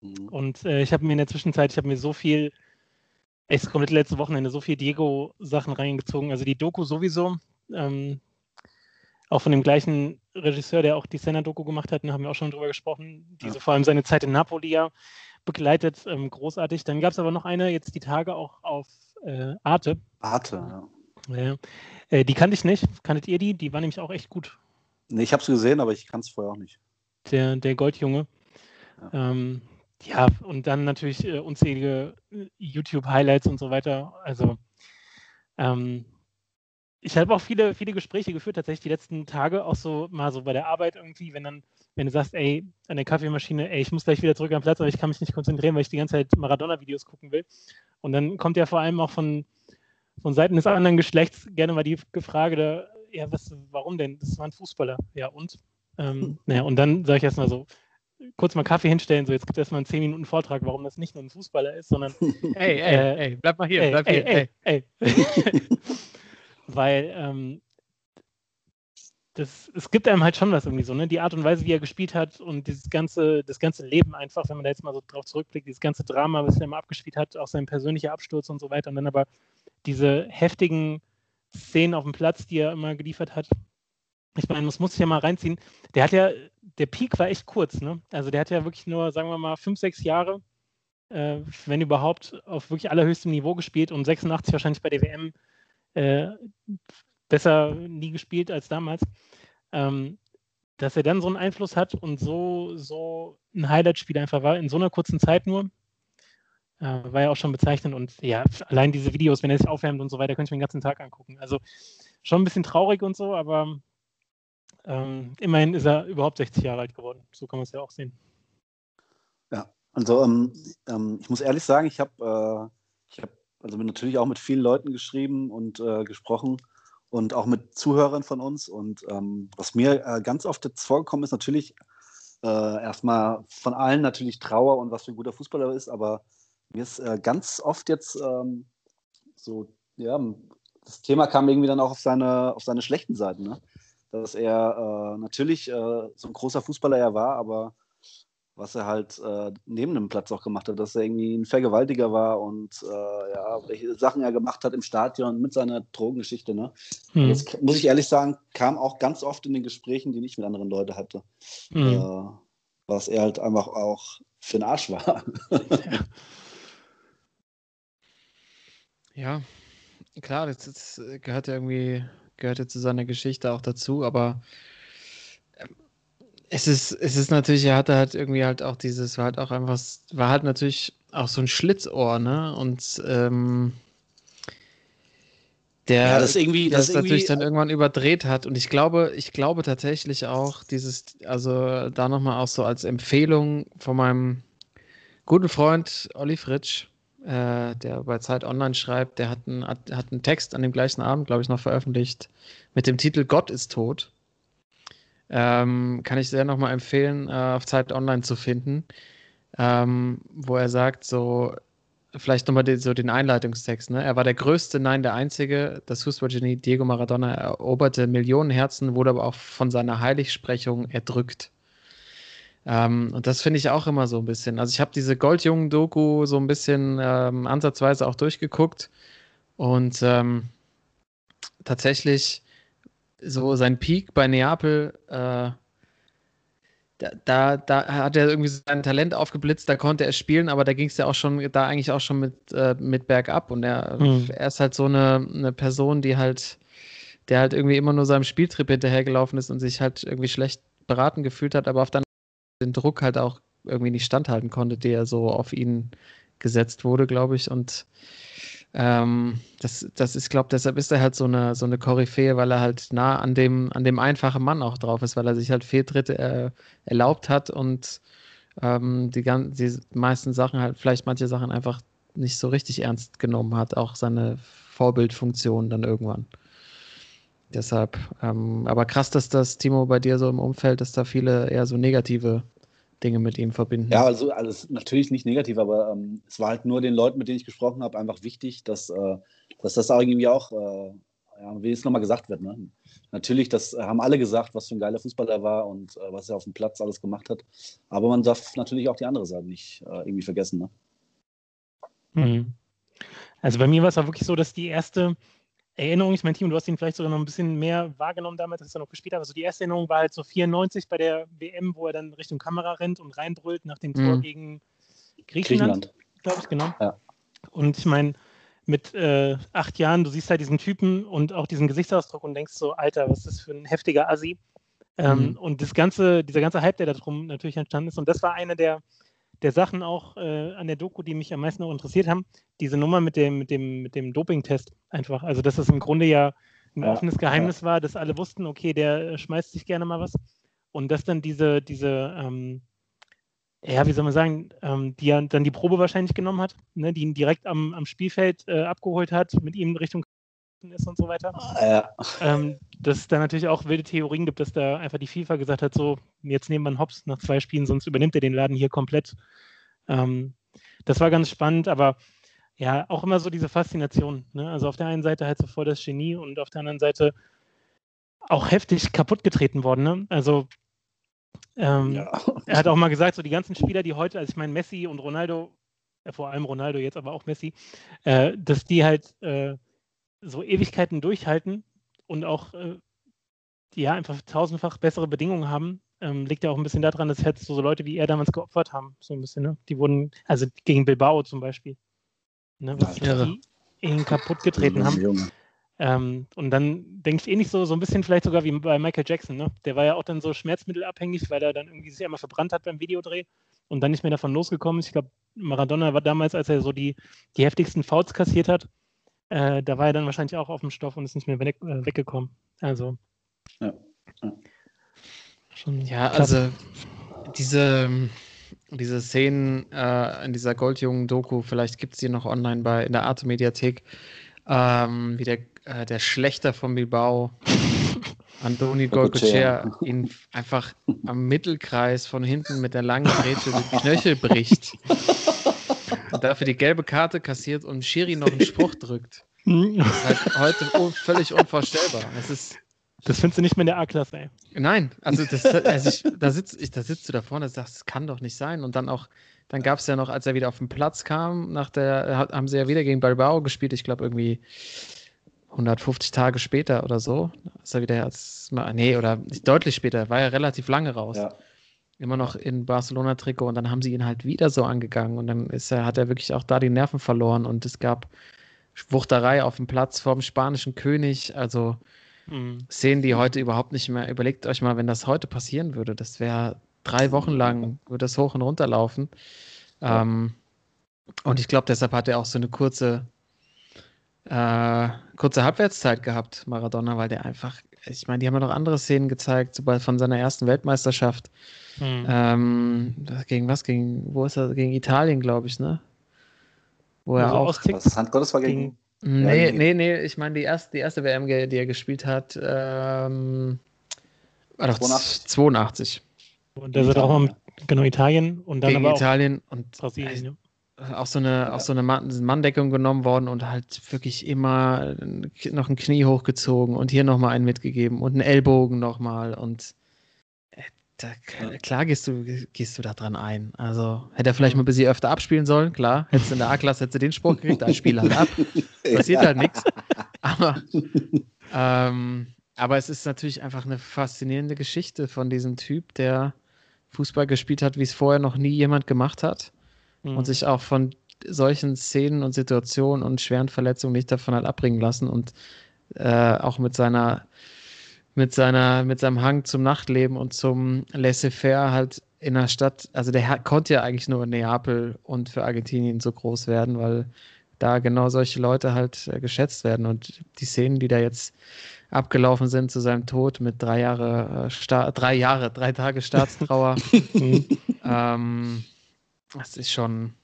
Mhm. Und äh, ich habe mir in der Zwischenzeit, ich habe mir so viel, echt komplett letzte Wochenende, so viel Diego-Sachen reingezogen. Also die Doku sowieso. Ähm, auch von dem gleichen Regisseur, der auch die Senna-Doku gemacht hat, da haben wir auch schon drüber gesprochen, die ja. so vor allem seine Zeit in Napoli ja begleitet, ähm, großartig. Dann gab es aber noch eine, jetzt die Tage auch auf äh, Arte. Arte, ja. Ja. Äh, die kannte ich nicht. Kanntet ihr die? Die war nämlich auch echt gut. Nee, ich habe sie gesehen, aber ich kann es vorher auch nicht. Der, der Goldjunge. Ja. Ähm, ja, und dann natürlich äh, unzählige äh, YouTube-Highlights und so weiter. Also, ähm, ich habe auch viele, viele Gespräche geführt, tatsächlich die letzten Tage, auch so mal so bei der Arbeit irgendwie, wenn dann, wenn du sagst, ey, an der Kaffeemaschine, ey, ich muss gleich wieder zurück am Platz, aber ich kann mich nicht konzentrieren, weil ich die ganze Zeit Maradona-Videos gucken will. Und dann kommt ja vor allem auch von, von Seiten des anderen Geschlechts gerne mal die Frage, ja, was, warum denn? Das war ein Fußballer. Ja, und? Ähm, naja, und dann sage ich erstmal so, kurz mal Kaffee hinstellen, so jetzt gibt es erstmal einen 10 Minuten Vortrag, warum das nicht nur ein Fußballer ist, sondern. ey, ey, äh, ey, bleib mal hier, ey, bleib ey, hier. Ey, ey. Weil ähm, das, es gibt einem halt schon was irgendwie so, ne? Die Art und Weise, wie er gespielt hat und dieses ganze, das ganze Leben einfach, wenn man da jetzt mal so drauf zurückblickt, dieses ganze Drama, was er immer abgespielt hat, auch sein persönlicher Absturz und so weiter. Und dann aber diese heftigen Szenen auf dem Platz, die er immer geliefert hat. Ich meine, das muss ich ja mal reinziehen. Der hat ja, der Peak war echt kurz, ne? Also der hat ja wirklich nur, sagen wir mal, fünf, sechs Jahre, äh, wenn überhaupt, auf wirklich allerhöchstem Niveau gespielt und 86 wahrscheinlich bei der WM äh, besser nie gespielt als damals. Ähm, dass er dann so einen Einfluss hat und so, so ein Highlight-Spiel einfach war, in so einer kurzen Zeit nur, äh, war ja auch schon bezeichnend und ja, allein diese Videos, wenn er sich aufwärmt und so weiter, könnte ich mir den ganzen Tag angucken. Also schon ein bisschen traurig und so, aber ähm, immerhin ist er überhaupt 60 Jahre alt geworden. So kann man es ja auch sehen. Ja, also ähm, ähm, ich muss ehrlich sagen, ich habe äh, hab also natürlich auch mit vielen Leuten geschrieben und äh, gesprochen und auch mit Zuhörern von uns. Und ähm, was mir äh, ganz oft jetzt vorgekommen ist, natürlich äh, erstmal von allen natürlich Trauer und was für ein guter Fußballer ist, aber mir ist äh, ganz oft jetzt ähm, so, ja, das Thema kam irgendwie dann auch auf seine, auf seine schlechten Seiten, ne? Dass er äh, natürlich äh, so ein großer Fußballer er war, aber was er halt äh, neben dem Platz auch gemacht hat, dass er irgendwie ein Vergewaltiger war und äh, ja, welche Sachen er gemacht hat im Stadion mit seiner Drogengeschichte. Ne? Mhm. Das muss ich ehrlich sagen, kam auch ganz oft in den Gesprächen, die ich mit anderen Leuten hatte. Mhm. Äh, was er halt einfach auch für ein Arsch war. Ja, klar, das, das gehört ja irgendwie, gehört ja zu seiner Geschichte auch dazu, aber ähm, es ist, es ist natürlich, er hatte halt irgendwie halt auch dieses, war halt auch einfach, war halt natürlich auch so ein Schlitzohr, ne? Und ähm, der ja, das irgendwie, das, das natürlich dann irgendwann überdreht hat. Und ich glaube, ich glaube tatsächlich auch, dieses, also da nochmal auch so als Empfehlung von meinem guten Freund Olli Fritsch, äh, der bei Zeit Online schreibt, der hat einen, hat, einen Text an dem gleichen Abend, glaube ich, noch veröffentlicht mit dem Titel Gott ist tot. Ähm, kann ich sehr nochmal empfehlen, äh, auf Zeit Online zu finden, ähm, wo er sagt, so, vielleicht nochmal so den Einleitungstext, ne? Er war der Größte, nein, der Einzige. Das Fußballgenie Diego Maradona eroberte Millionen Herzen, wurde aber auch von seiner Heiligsprechung erdrückt. Ähm, und das finde ich auch immer so ein bisschen. Also ich habe diese Goldjungen-Doku so ein bisschen ähm, ansatzweise auch durchgeguckt und ähm, tatsächlich so sein Peak bei Neapel, äh, da, da, hat er irgendwie sein Talent aufgeblitzt, da konnte er spielen, aber da ging es ja auch schon, da eigentlich auch schon mit, äh, mit bergab und er, mhm. er ist halt so eine, eine Person, die halt, der halt irgendwie immer nur seinem Spieltrip hinterhergelaufen ist und sich halt irgendwie schlecht beraten gefühlt hat, aber auf der den Druck halt auch irgendwie nicht standhalten konnte, der so auf ihn gesetzt wurde, glaube ich. Und ähm, das, das ist, glaube deshalb ist er halt so eine, so eine Koryphäe, weil er halt nah an dem, an dem einfachen Mann auch drauf ist, weil er sich halt Fehltritte äh, erlaubt hat und ähm, die, die meisten Sachen halt, vielleicht manche Sachen einfach nicht so richtig ernst genommen hat, auch seine Vorbildfunktion dann irgendwann. Deshalb, ähm, aber krass, dass das Timo bei dir so im Umfeld, dass da viele eher so negative Dinge mit ihm verbinden. Ja, also alles natürlich nicht negativ, aber ähm, es war halt nur den Leuten, mit denen ich gesprochen habe, einfach wichtig, dass, äh, dass das irgendwie auch äh, ja, wie es nochmal gesagt wird, ne? natürlich, das haben alle gesagt, was für ein geiler Fußballer er war und äh, was er auf dem Platz alles gemacht hat. Aber man darf natürlich auch die andere Seite nicht äh, irgendwie vergessen. Ne? Mhm. Also bei mir war es auch wirklich so, dass die erste Erinnerung ist mein Team, du hast ihn vielleicht sogar noch ein bisschen mehr wahrgenommen damals, als er noch gespielt hat. Also die erste Erinnerung war halt so 94 bei der WM, wo er dann Richtung Kamera rennt und reinbrüllt nach dem Tor mhm. gegen Griechenland, Griechenland. glaube ich, genau. Ja. Und ich meine, mit äh, acht Jahren, du siehst halt diesen Typen und auch diesen Gesichtsausdruck und denkst so, Alter, was ist das für ein heftiger Assi. Ähm, mhm. Und das ganze, dieser ganze Hype, der da drum natürlich entstanden ist. Und das war eine der, der Sachen auch äh, an der Doku, die mich am meisten auch interessiert haben. Diese Nummer mit dem, mit dem, mit dem Doping-Test einfach. Also, dass es im Grunde ja ein ja, offenes Geheimnis ja. war, dass alle wussten, okay, der schmeißt sich gerne mal was. Und dass dann diese, diese, ähm, ja, wie soll man sagen, ähm, die dann die Probe wahrscheinlich genommen hat, ne, die ihn direkt am, am Spielfeld äh, abgeholt hat, mit ihm Richtung ist und so weiter. Ah, ja. Ähm, dass es da natürlich auch wilde Theorien gibt, dass da einfach die FIFA gesagt hat, so, jetzt nehmen wir einen Hops nach zwei Spielen, sonst übernimmt er den Laden hier komplett. Ähm, das war ganz spannend, aber ja, auch immer so diese Faszination. Ne? Also auf der einen Seite halt so voll das Genie und auf der anderen Seite auch heftig kaputtgetreten worden. Ne? Also ähm, ja. er hat auch mal gesagt, so die ganzen Spieler, die heute, also ich meine Messi und Ronaldo, äh, vor allem Ronaldo jetzt, aber auch Messi, äh, dass die halt äh, so Ewigkeiten durchhalten und auch äh, ja einfach tausendfach bessere Bedingungen haben, ähm, liegt ja auch ein bisschen daran, dass jetzt so, Leute wie er damals geopfert haben, so ein bisschen, ne? Die wurden, also gegen Bilbao zum Beispiel, ne? Was ja, die ihn kaputt getreten haben. Ähm, und dann denke ich eh nicht so, so ein bisschen vielleicht sogar wie bei Michael Jackson, ne? Der war ja auch dann so schmerzmittelabhängig, weil er dann irgendwie sich einmal verbrannt hat beim Videodreh und dann nicht mehr davon losgekommen ist. Ich glaube, Maradona war damals, als er so die, die heftigsten Fouls kassiert hat, äh, da war er dann wahrscheinlich auch auf dem Stoff und ist nicht mehr weg, äh, weggekommen. Also. Ja, ja. ja also diese, diese Szenen äh, in dieser Goldjungen-Doku, vielleicht gibt es die noch online bei in der Arte-Mediathek, ähm, wie der, äh, der Schlechter von Bilbao, Andoni Golcochea, ihn einfach am Mittelkreis von hinten mit der langen Grätsche den Knöchel bricht. und dafür die gelbe Karte kassiert und Schiri noch einen Spruch drückt. Das ist halt heute völlig unvorstellbar. Das ist. Das findest du nicht mehr in der A-Klasse, ey. Nein, also, das, also ich, da, sitzt, ich, da sitzt du da vorne und sagst, das kann doch nicht sein. Und dann auch, dann gab es ja noch, als er wieder auf den Platz kam, nach der, haben sie ja wieder gegen Bilbao gespielt, ich glaube irgendwie 150 Tage später oder so. Ist er wieder jetzt, nee, oder deutlich später, war ja relativ lange raus. Ja immer noch in Barcelona-Trikot und dann haben sie ihn halt wieder so angegangen und dann ist er, hat er wirklich auch da die Nerven verloren und es gab Wuchterei auf dem Platz vom spanischen König, also mhm. Szenen, die heute überhaupt nicht mehr, überlegt euch mal, wenn das heute passieren würde, das wäre drei Wochen lang, würde das hoch und runter laufen. Ja. Ähm, und ich glaube, deshalb hat er auch so eine kurze, äh, kurze Halbwertszeit gehabt, Maradona, weil der einfach, ich meine, die haben ja noch andere Szenen gezeigt, sobald von seiner ersten Weltmeisterschaft. Mhm. Ähm, gegen was? Gegen, wo ist er? Gegen Italien, glaube ich, ne? Wo er also auch. Was, Handgottes war gegen. Nee, ja, nee, nee, ich meine, die erste, die erste WM, die er gespielt hat, ähm, war doch 82. 82. Und der wird auch mal, genau, Italien und dann gegen aber Italien und Brasilien, ja. Auch so eine, ja. auch so eine Manndeckung genommen worden und halt wirklich immer noch ein Knie hochgezogen und hier nochmal einen mitgegeben und einen Ellbogen nochmal und da, klar gehst du, gehst du da dran ein. Also hätte er vielleicht mal ein bisschen öfter abspielen sollen, klar. Hättest du in der A-Klasse hättest du den Spruch gekriegt, da spiel halt ab. Passiert halt nichts. Aber, ähm, aber es ist natürlich einfach eine faszinierende Geschichte von diesem Typ, der Fußball gespielt hat, wie es vorher noch nie jemand gemacht hat. Mhm. Und sich auch von solchen Szenen und Situationen und schweren Verletzungen nicht davon hat abbringen lassen und äh, auch mit seiner mit seiner, mit seinem Hang zum Nachtleben und zum Laissez-faire halt in der Stadt, also der konnte ja eigentlich nur in Neapel und für Argentinien so groß werden, weil da genau solche Leute halt äh, geschätzt werden und die Szenen, die da jetzt abgelaufen sind zu seinem Tod mit drei Jahre, äh, drei Jahre, drei Tage Staatstrauer, ähm, das ist schon,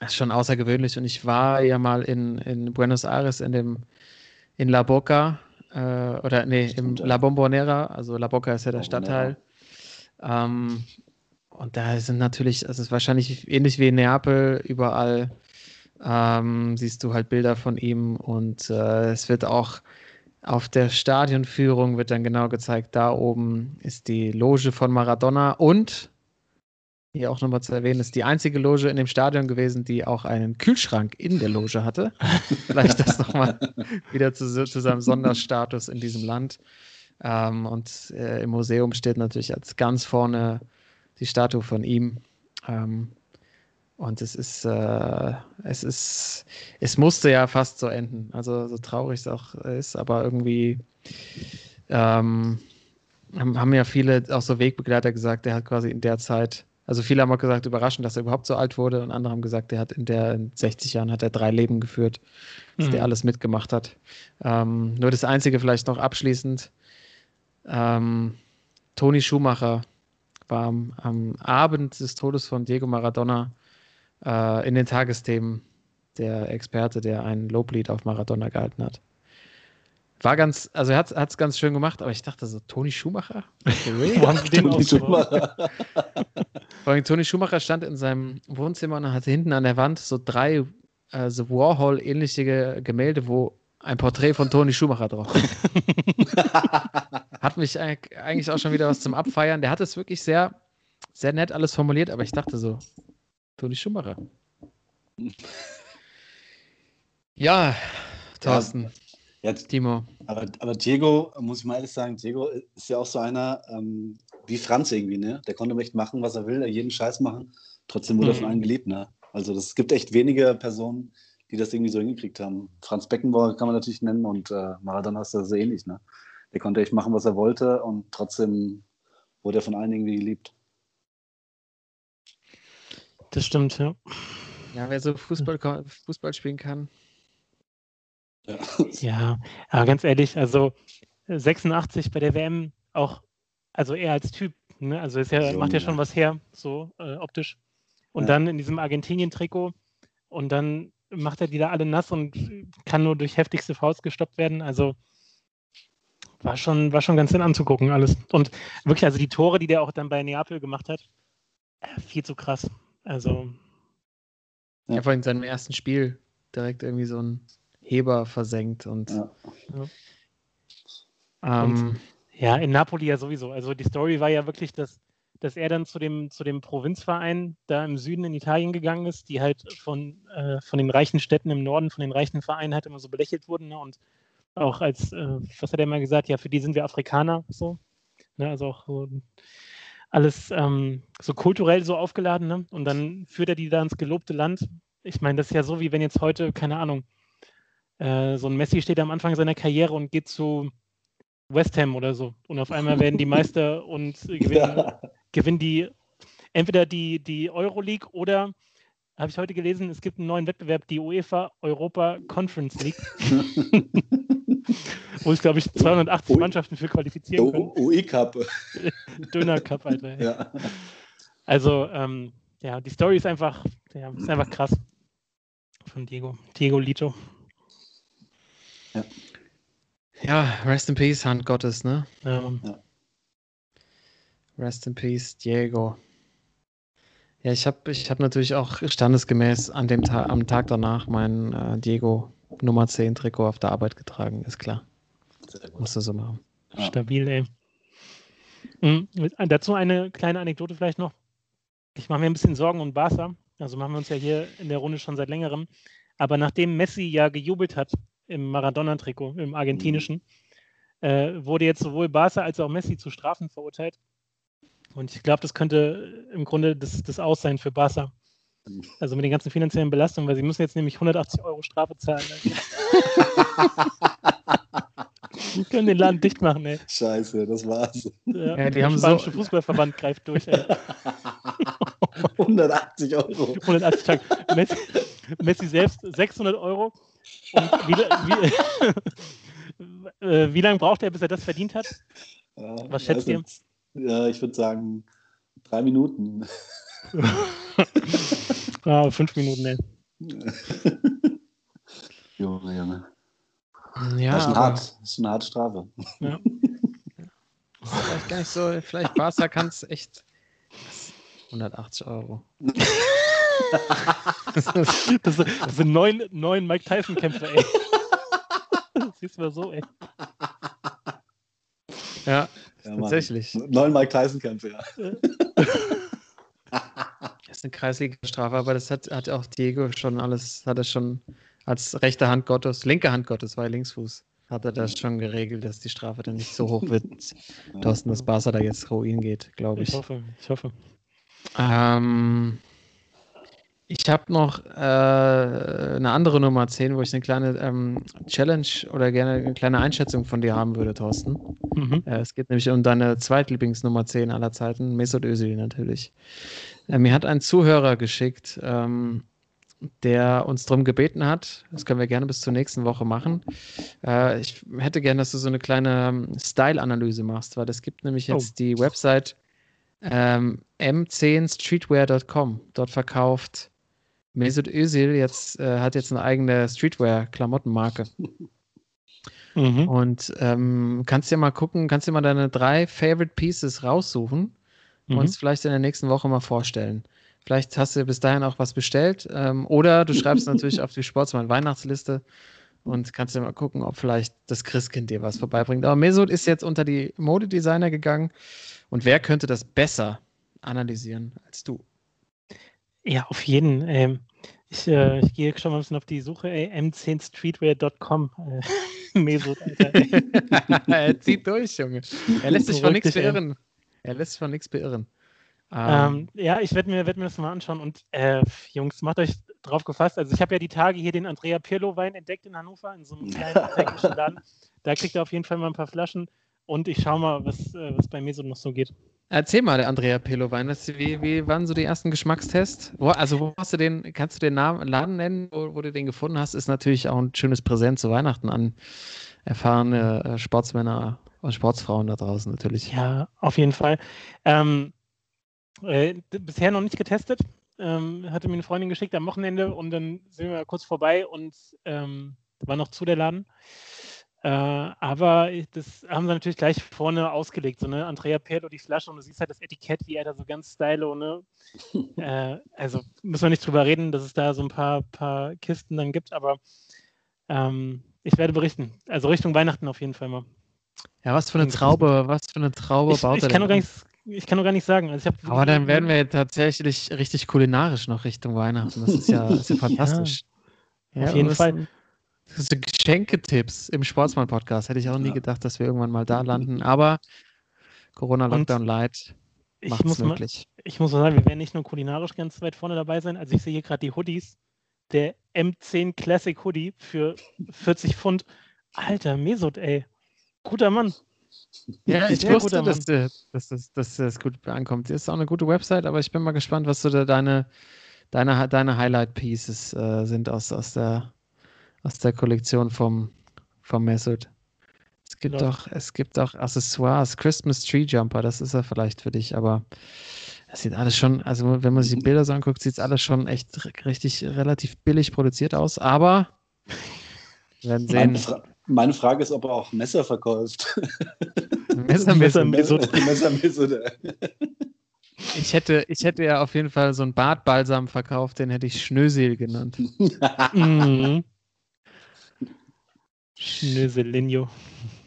das ist schon außergewöhnlich. Und ich war ja mal in, in Buenos Aires in dem, in La Boca äh, oder nee, im La Bombonera, also La Boca ist ja der Stadtteil. Ähm, und da sind natürlich, also es ist wahrscheinlich ähnlich wie in Neapel, überall. Ähm, siehst du halt Bilder von ihm und äh, es wird auch auf der Stadionführung wird dann genau gezeigt, da oben ist die Loge von Maradona und hier auch nochmal zu erwähnen, ist die einzige Loge in dem Stadion gewesen, die auch einen Kühlschrank in der Loge hatte. Vielleicht das nochmal wieder zu, zu, seinem Sonderstatus in diesem Land. Ähm, und äh, im Museum steht natürlich als ganz vorne die Statue von ihm. Ähm, und es ist, äh, es ist, es musste ja fast so enden. Also so traurig es auch ist, aber irgendwie ähm, haben, haben ja viele auch so Wegbegleiter gesagt, der hat quasi in der Zeit also viele haben auch gesagt, überraschend, dass er überhaupt so alt wurde und andere haben gesagt, er hat in der in 60 Jahren hat er drei Leben geführt, dass mhm. der alles mitgemacht hat. Ähm, nur das Einzige vielleicht noch abschließend. Ähm, Toni Schumacher war am, am, Abend des Todes von Diego Maradona äh, in den Tagesthemen der Experte, der ein Loblied auf Maradona gehalten hat. War ganz, also er hat es ganz schön gemacht, aber ich dachte so, Toni Schumacher? Toni Schumacher. Vor allem Toni Schumacher stand in seinem Wohnzimmer und hatte hinten an der Wand so drei äh, so Warhol-ähnliche Gemälde, wo ein Porträt von Toni Schumacher drauf Hat mich eigentlich auch schon wieder was zum Abfeiern. Der hat es wirklich sehr, sehr nett alles formuliert, aber ich dachte so, Toni Schumacher. Ja, Thorsten. Ja. Jetzt, Timo. Aber, aber Diego, muss ich mal ehrlich sagen, Diego ist ja auch so einer ähm, wie Franz irgendwie, ne? Der konnte echt machen, was er will, er jeden Scheiß machen. Trotzdem wurde mhm. er von allen geliebt, ne? Also es gibt echt wenige Personen, die das irgendwie so hingekriegt haben. Franz Beckenbauer kann man natürlich nennen und äh, Maradona ist da so ähnlich, ne? Der konnte echt machen, was er wollte und trotzdem wurde er von allen irgendwie geliebt. Das stimmt, ja. Ja, wer so Fußball, Fußball spielen kann, ja. ja, aber ganz ehrlich, also 86 bei der WM auch, also er als Typ, ne? also ist ja, so, macht ja schon was her, so äh, optisch. Und ja. dann in diesem Argentinien-Trikot und dann macht er die da alle nass und kann nur durch heftigste Faust gestoppt werden. Also war schon, war schon ganz nett anzugucken alles. Und wirklich, also die Tore, die der auch dann bei Neapel gemacht hat, äh, viel zu krass. Also. Ja, vor allem in seinem ersten Spiel direkt irgendwie so ein Heber versenkt und. Ja. Ähm, ja, in Napoli ja sowieso. Also die Story war ja wirklich, dass, dass er dann zu dem, zu dem Provinzverein da im Süden in Italien gegangen ist, die halt von, äh, von den reichen Städten im Norden, von den reichen Vereinen halt immer so belächelt wurden. Ne? Und auch als, äh, was hat er mal gesagt, ja, für die sind wir Afrikaner, so. Ne? Also auch so alles ähm, so kulturell so aufgeladen. Ne? Und dann führt er die da ins gelobte Land. Ich meine, das ist ja so, wie wenn jetzt heute, keine Ahnung, äh, so ein Messi steht am Anfang seiner Karriere und geht zu West Ham oder so. Und auf einmal werden die Meister und gewinnen, ja. gewinnen die entweder die, die Euroleague oder, habe ich heute gelesen, es gibt einen neuen Wettbewerb, die UEFA Europa Conference League. Wo ich, glaube ich, 280 Mannschaften für qualifizieren können. UE Cup. Döner Cup, Alter. Ja. Also, ähm, ja, die Story ist einfach, ja, ist einfach krass. Von Diego. Diego Lito. Ja. ja, Rest in Peace, Hand Gottes, ne? Ja. ja. Rest in Peace, Diego. Ja, ich habe ich hab natürlich auch standesgemäß an dem Ta am Tag danach mein äh, Diego Nummer 10 Trikot auf der Arbeit getragen, ist klar. Musst du so machen. Ja. Stabil, ey. Mhm. Dazu eine kleine Anekdote vielleicht noch. Ich mache mir ein bisschen Sorgen um Barca. Also machen wir uns ja hier in der Runde schon seit längerem. Aber nachdem Messi ja gejubelt hat im Maradona-Trikot, im argentinischen, mhm. äh, wurde jetzt sowohl Barca als auch Messi zu Strafen verurteilt. Und ich glaube, das könnte im Grunde das, das Aus sein für Barca. Mhm. Also mit den ganzen finanziellen Belastungen, weil sie müssen jetzt nämlich 180 Euro Strafe zahlen. Die können den Laden dicht machen, ey. Scheiße, das war's. Ja, ja die der haben spanische so Fußballverband greift durch, ey. 180 Euro. 180 Tage. Messi, Messi selbst 600 Euro wie, wie, äh, wie lange braucht er, bis er das verdient hat? Ja, Was schätzt ihr? Ja, ich würde sagen drei Minuten. ah, fünf Minuten, ey. Junge, Junge. Ja, das ist, eine hart, das ist eine harte Strafe. Ja. vielleicht gar nicht so, vielleicht Barca kann es echt 180 Euro. Das, das, sind neun, neun Mike Tyson-Kämpfer, ey. Das siehst du mal so, ey. Ja, ja tatsächlich. Neun Mike Tyson-Kämpfe, ja. Das ist eine Kreisliga-Strafe, aber das hat, hat auch Diego schon alles, hat er schon als rechte Hand Gottes, linke Hand Gottes, war Linksfuß, hat er das schon geregelt, dass die Strafe dann nicht so hoch wird. Thorsten, dass Barca da jetzt Ruin geht, glaube ich. Ich hoffe, ich hoffe. Ähm, ich habe noch äh, eine andere Nummer 10, wo ich eine kleine ähm, Challenge oder gerne eine kleine Einschätzung von dir haben würde, Thorsten. Mhm. Äh, es geht nämlich um deine Zweitlieblingsnummer 10 aller Zeiten, Mesut Özil natürlich. Äh, mir hat ein Zuhörer geschickt, ähm, der uns darum gebeten hat. Das können wir gerne bis zur nächsten Woche machen. Äh, ich hätte gerne, dass du so eine kleine ähm, Style-Analyse machst, weil es gibt nämlich jetzt oh. die Website ähm, m10streetwear.com. Dort verkauft Mesut Özil jetzt, äh, hat jetzt eine eigene Streetwear-Klamottenmarke. Mhm. Und ähm, kannst dir mal gucken, kannst dir mal deine drei Favorite Pieces raussuchen mhm. und uns vielleicht in der nächsten Woche mal vorstellen. Vielleicht hast du bis dahin auch was bestellt. Ähm, oder du schreibst natürlich auf die Sportsmann Weihnachtsliste und kannst dir mal gucken, ob vielleicht das Christkind dir was vorbeibringt. Aber Mesut ist jetzt unter die Modedesigner gegangen. Und wer könnte das besser analysieren als du? Ja, auf jeden. Ähm, ich, äh, ich gehe schon mal ein bisschen auf die Suche. m10streetwear.com. Äh, Mesut, er zieht durch, Junge. Er lässt sich von nichts beirren. Er lässt sich von nichts beirren. Ähm, ja, ich werde mir, werd mir das mal anschauen. Und äh, Jungs, macht euch drauf gefasst. Also ich habe ja die Tage hier den Andrea Pirlo-Wein entdeckt in Hannover, in so einem kleinen technischen Laden. Da kriegt ihr auf jeden Fall mal ein paar Flaschen. Und ich schaue mal, was, äh, was bei mir so noch so geht. Erzähl mal, der Andrea Pirlo-Wein. Wie, wie waren so die ersten Geschmackstests? Wo, also, wo hast du den, kannst du den Namen, Laden nennen, wo, wo, du den gefunden hast? Ist natürlich auch ein schönes Präsent zu Weihnachten an erfahrene äh, Sportsmänner und Sportsfrauen da draußen natürlich. Ja, auf jeden Fall. Ähm, äh, bisher noch nicht getestet. Ähm, hatte mir eine Freundin geschickt am Wochenende und dann sind wir kurz vorbei und ähm, war noch zu der Laden. Äh, aber das haben sie natürlich gleich vorne ausgelegt. So, ne? Andrea Pirlo, die Flasche und du siehst halt das Etikett, wie er da so ganz stylo, ne? äh, also müssen wir nicht drüber reden, dass es da so ein paar, paar Kisten dann gibt, aber ähm, ich werde berichten. Also Richtung Weihnachten auf jeden Fall mal. Ja, was für eine Traube, was für eine Traube ich, baut ich er kann denn? Gar nichts, ich kann nur gar nicht sagen. Also Aber dann werden wir tatsächlich richtig kulinarisch noch Richtung Weihnachten. Das ist ja, ist ja fantastisch. Ja, auf jeden Fall. Sind Geschenketipps im Sportsmann-Podcast. Hätte ich auch nie ja. gedacht, dass wir irgendwann mal da landen. Aber Corona-Lockdown Light macht es möglich. Mal, ich muss mal sagen, wir werden nicht nur kulinarisch ganz weit vorne dabei sein. Also ich sehe hier gerade die Hoodies. Der M10 Classic Hoodie für 40 Pfund. Alter, Mesut, ey. Guter Mann. Ja, ich wusste, dass, dass, dass, dass, das gut ankommt. Das ist auch eine gute Website, aber ich bin mal gespannt, was so da deine, deine, deine Highlight-Pieces äh, sind aus, aus, der, aus der Kollektion vom, vom Mesut. Es gibt ja. auch, es gibt auch Accessoires, Christmas Tree Jumper, das ist ja vielleicht für dich, aber das sieht alles schon, also wenn man sich die Bilder so anguckt, sieht es alles schon echt richtig relativ billig produziert aus, aber wir werden sehen. Meine Frage ist, ob er auch Messer verkauft. Messer, Messer, Messer, Messer, Messer. Ich hätte, ich hätte ja auf jeden Fall so einen Bartbalsam verkauft, den hätte ich Schnösel genannt. mhm. Schnöselinho.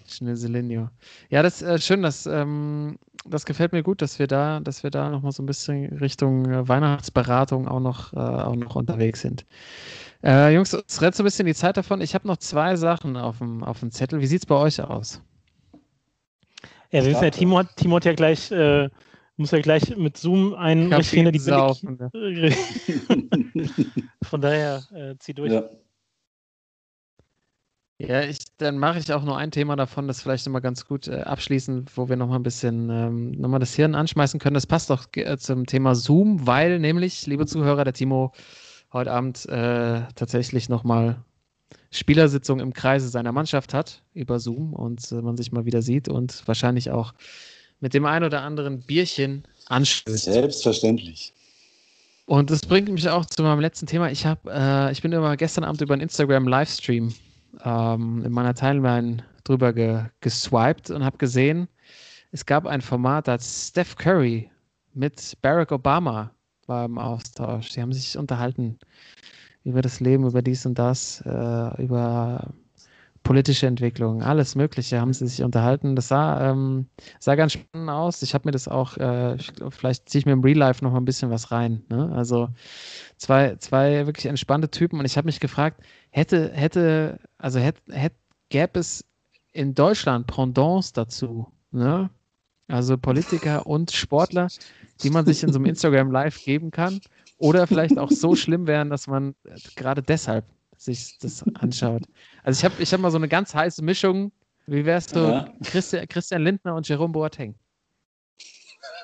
Schnöselinho. Ja, das ist äh, schön, dass, ähm, das gefällt mir gut, dass wir da, dass wir da nochmal so ein bisschen Richtung äh, Weihnachtsberatung auch noch, äh, auch noch unterwegs sind. Äh, Jungs, es rennt so ein bisschen die Zeit davon. Ich habe noch zwei Sachen auf dem, auf dem Zettel. Wie sieht es bei euch aus? Ja, wir wissen ja, Timo hat, Timo hat ja gleich, äh, muss ja gleich mit Zoom einen Rechner die saufen, Von daher, äh, zieh durch. Ja. Ja, ich, dann mache ich auch nur ein Thema davon, das vielleicht nochmal ganz gut äh, abschließen, wo wir nochmal ein bisschen ähm, nochmal das Hirn anschmeißen können. Das passt auch äh, zum Thema Zoom, weil nämlich, liebe Zuhörer, der Timo heute Abend äh, tatsächlich nochmal Spielersitzung im Kreise seiner Mannschaft hat über Zoom und äh, man sich mal wieder sieht und wahrscheinlich auch mit dem ein oder anderen Bierchen anstößt. Selbstverständlich. Und das bringt mich auch zu meinem letzten Thema. Ich habe, äh, ich bin immer gestern Abend über einen Instagram Livestream ähm, in meiner Timeline drüber ge geswiped und habe gesehen, es gab ein Format, da hat Steph Curry mit Barack Obama war im Austausch. Die haben sich unterhalten über das Leben, über dies und das, äh, über politische Entwicklung, alles Mögliche haben sie sich unterhalten. Das sah, ähm, sah ganz spannend aus. Ich habe mir das auch, äh, glaub, vielleicht ziehe ich mir im Real Life noch mal ein bisschen was rein. Ne? Also zwei, zwei wirklich entspannte Typen und ich habe mich gefragt, hätte, hätte, also hätte, hätte, gäbe es in Deutschland Pendants dazu, ne? Also Politiker und Sportler, die man sich in so einem Instagram Live geben kann oder vielleicht auch so schlimm wären, dass man gerade deshalb sich das anschaut. Also ich habe ich hab mal so eine ganz heiße Mischung. Wie wärst du ja. Christian, Christian Lindner und Jerome Boateng?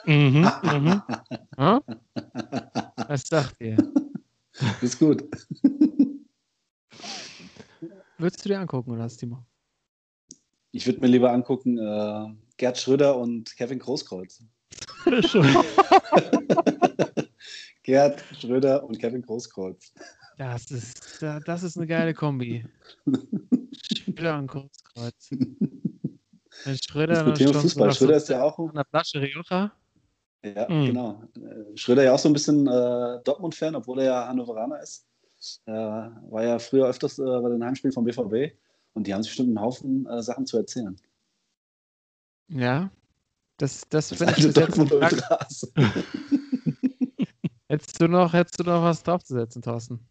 Mhm, mhm. Hm? Was sagt ihr? Ist gut. Würdest du dir angucken, oder hast Timo? Ich würde mir lieber angucken äh, Gerd Schröder und Kevin Großkreuz. Gerd Schröder und Kevin Großkreuz. Das ist, das ist eine geile Kombi. Schröder und Großkreuz. Wenn Schröder, das Thema Fußball. Schröder ist ja auch. An der Flasche Rioja. Ja, mhm. genau. Äh, Schröder ja auch so ein bisschen äh, Dortmund-Fan, obwohl er ja Hannoveraner ist. Äh, war ja früher öfters äh, bei den Heimspielen vom BVB und die haben sich bestimmt einen Haufen äh, Sachen zu erzählen. Ja, das, das, das finde ich bis jetzt hättest, du noch, hättest du noch was draufzusetzen, Thorsten?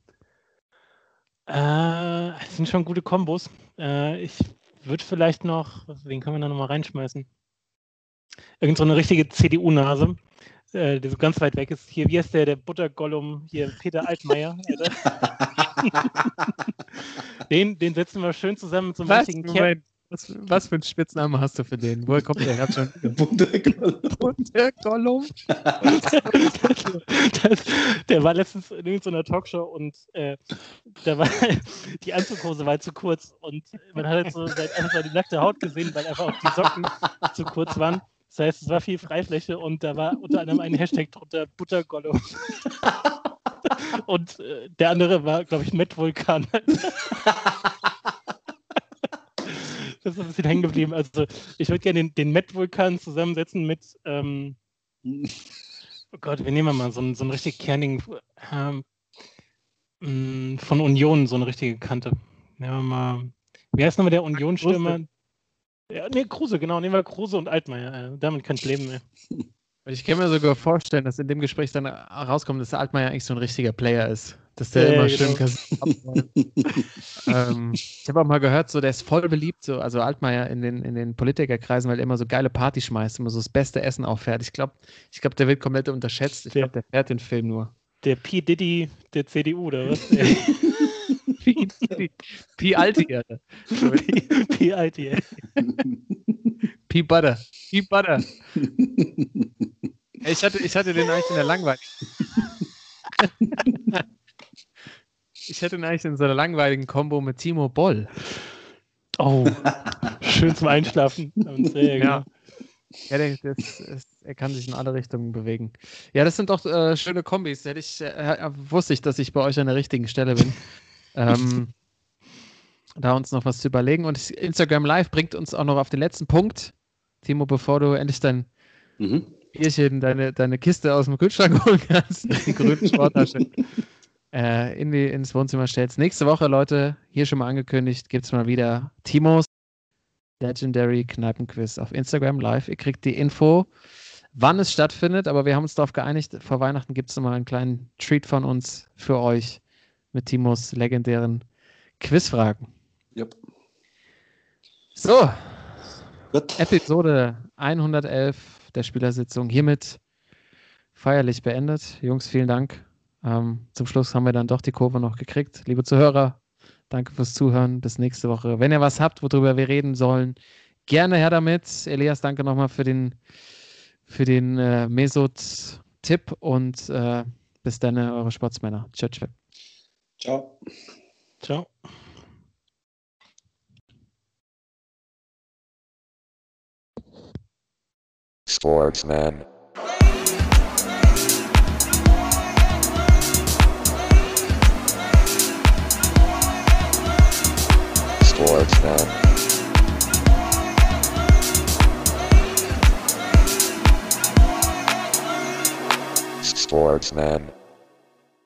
Äh, das sind schon gute Kombos. Äh, ich würde vielleicht noch, wen können wir da nochmal reinschmeißen? Irgend so eine richtige CDU-Nase, äh, die so ganz weit weg ist. Hier, wie heißt der, der Buttergollum? Hier, Peter Altmaier. den, den setzen wir schön zusammen mit so einem Was? richtigen Kern. Was, was, für einen Spitznamen hast du für den? Woher kommt der gerade schon? Bunte-Gollum. der war letztens in irgendeiner Talkshow und äh, da war die Anzughose war zu kurz und man hat halt so einfach die nackte Haut gesehen, weil einfach auch die Socken zu kurz waren. Das heißt, es war viel Freifläche und da war unter anderem ein Hashtag drunter Buttergollum. und äh, der andere war, glaube ich, Matt Vulkan das ist ein bisschen hängen geblieben. Also ich würde gerne den, den Met-Vulkan zusammensetzen mit, ähm, oh Gott, wir nehmen mal so einen, so einen richtig kernigen ähm, mm, von Union, so eine richtige Kante. Nehmen wir mal, wie heißt nochmal der Union-Stürmer? Ja, nee, Kruse, genau, nehmen wir Kruse und Altmaier. Äh, damit kann ich leben. Ey. Ich kann mir sogar vorstellen, dass in dem Gespräch dann rauskommt, dass Altmaier eigentlich so ein richtiger Player ist. Dass der ja, immer genau. schön ähm, Ich habe auch mal gehört, so der ist voll beliebt, so, also Altmaier in den, in den Politikerkreisen, weil er immer so geile Party schmeißt, immer so das beste Essen auffährt. Ich glaube, ich glaub, der wird komplett unterschätzt. Ich glaube, der fährt den Film nur. Der P. Diddy der CDU, oder was? P. Diddy. P. Alti, P. Alti, P. Butter. P. Butter. Ich hatte, ich hatte den eigentlich in der langweiligen. ich hätte ihn eigentlich in so einer langweiligen Kombo mit Timo Boll. Oh, schön zum Einschlafen. Ja. Ja, das, das, er kann sich in alle Richtungen bewegen. Ja, das sind doch äh, schöne Kombis. Hätte ich, äh, wusste ich, dass ich bei euch an der richtigen Stelle bin. ähm, da uns noch was zu überlegen. Und Instagram Live bringt uns auch noch auf den letzten Punkt. Timo, bevor du endlich dein mhm. Bierchen, deine, deine Kiste aus dem Kühlschrank holen kannst, die grüne Sporttasche, äh, in die, ins Wohnzimmer stellst. Nächste Woche, Leute, hier schon mal angekündigt, gibt es mal wieder Timos Legendary Kneipenquiz auf Instagram live. Ihr kriegt die Info, wann es stattfindet, aber wir haben uns darauf geeinigt, vor Weihnachten gibt es nochmal einen kleinen Treat von uns für euch mit Timos legendären Quizfragen. Yep. So, Gut. Episode 111 der Spielersitzung hiermit feierlich beendet. Jungs, vielen Dank. Ähm, zum Schluss haben wir dann doch die Kurve noch gekriegt. Liebe Zuhörer, danke fürs Zuhören. Bis nächste Woche. Wenn ihr was habt, worüber wir reden sollen, gerne her damit. Elias, danke nochmal für den, für den äh, Mesut-Tipp und äh, bis dann, eure Sportsmänner. Ciao, ciao. Ciao. Ciao. Sportsman. Sportsman. Sportsman.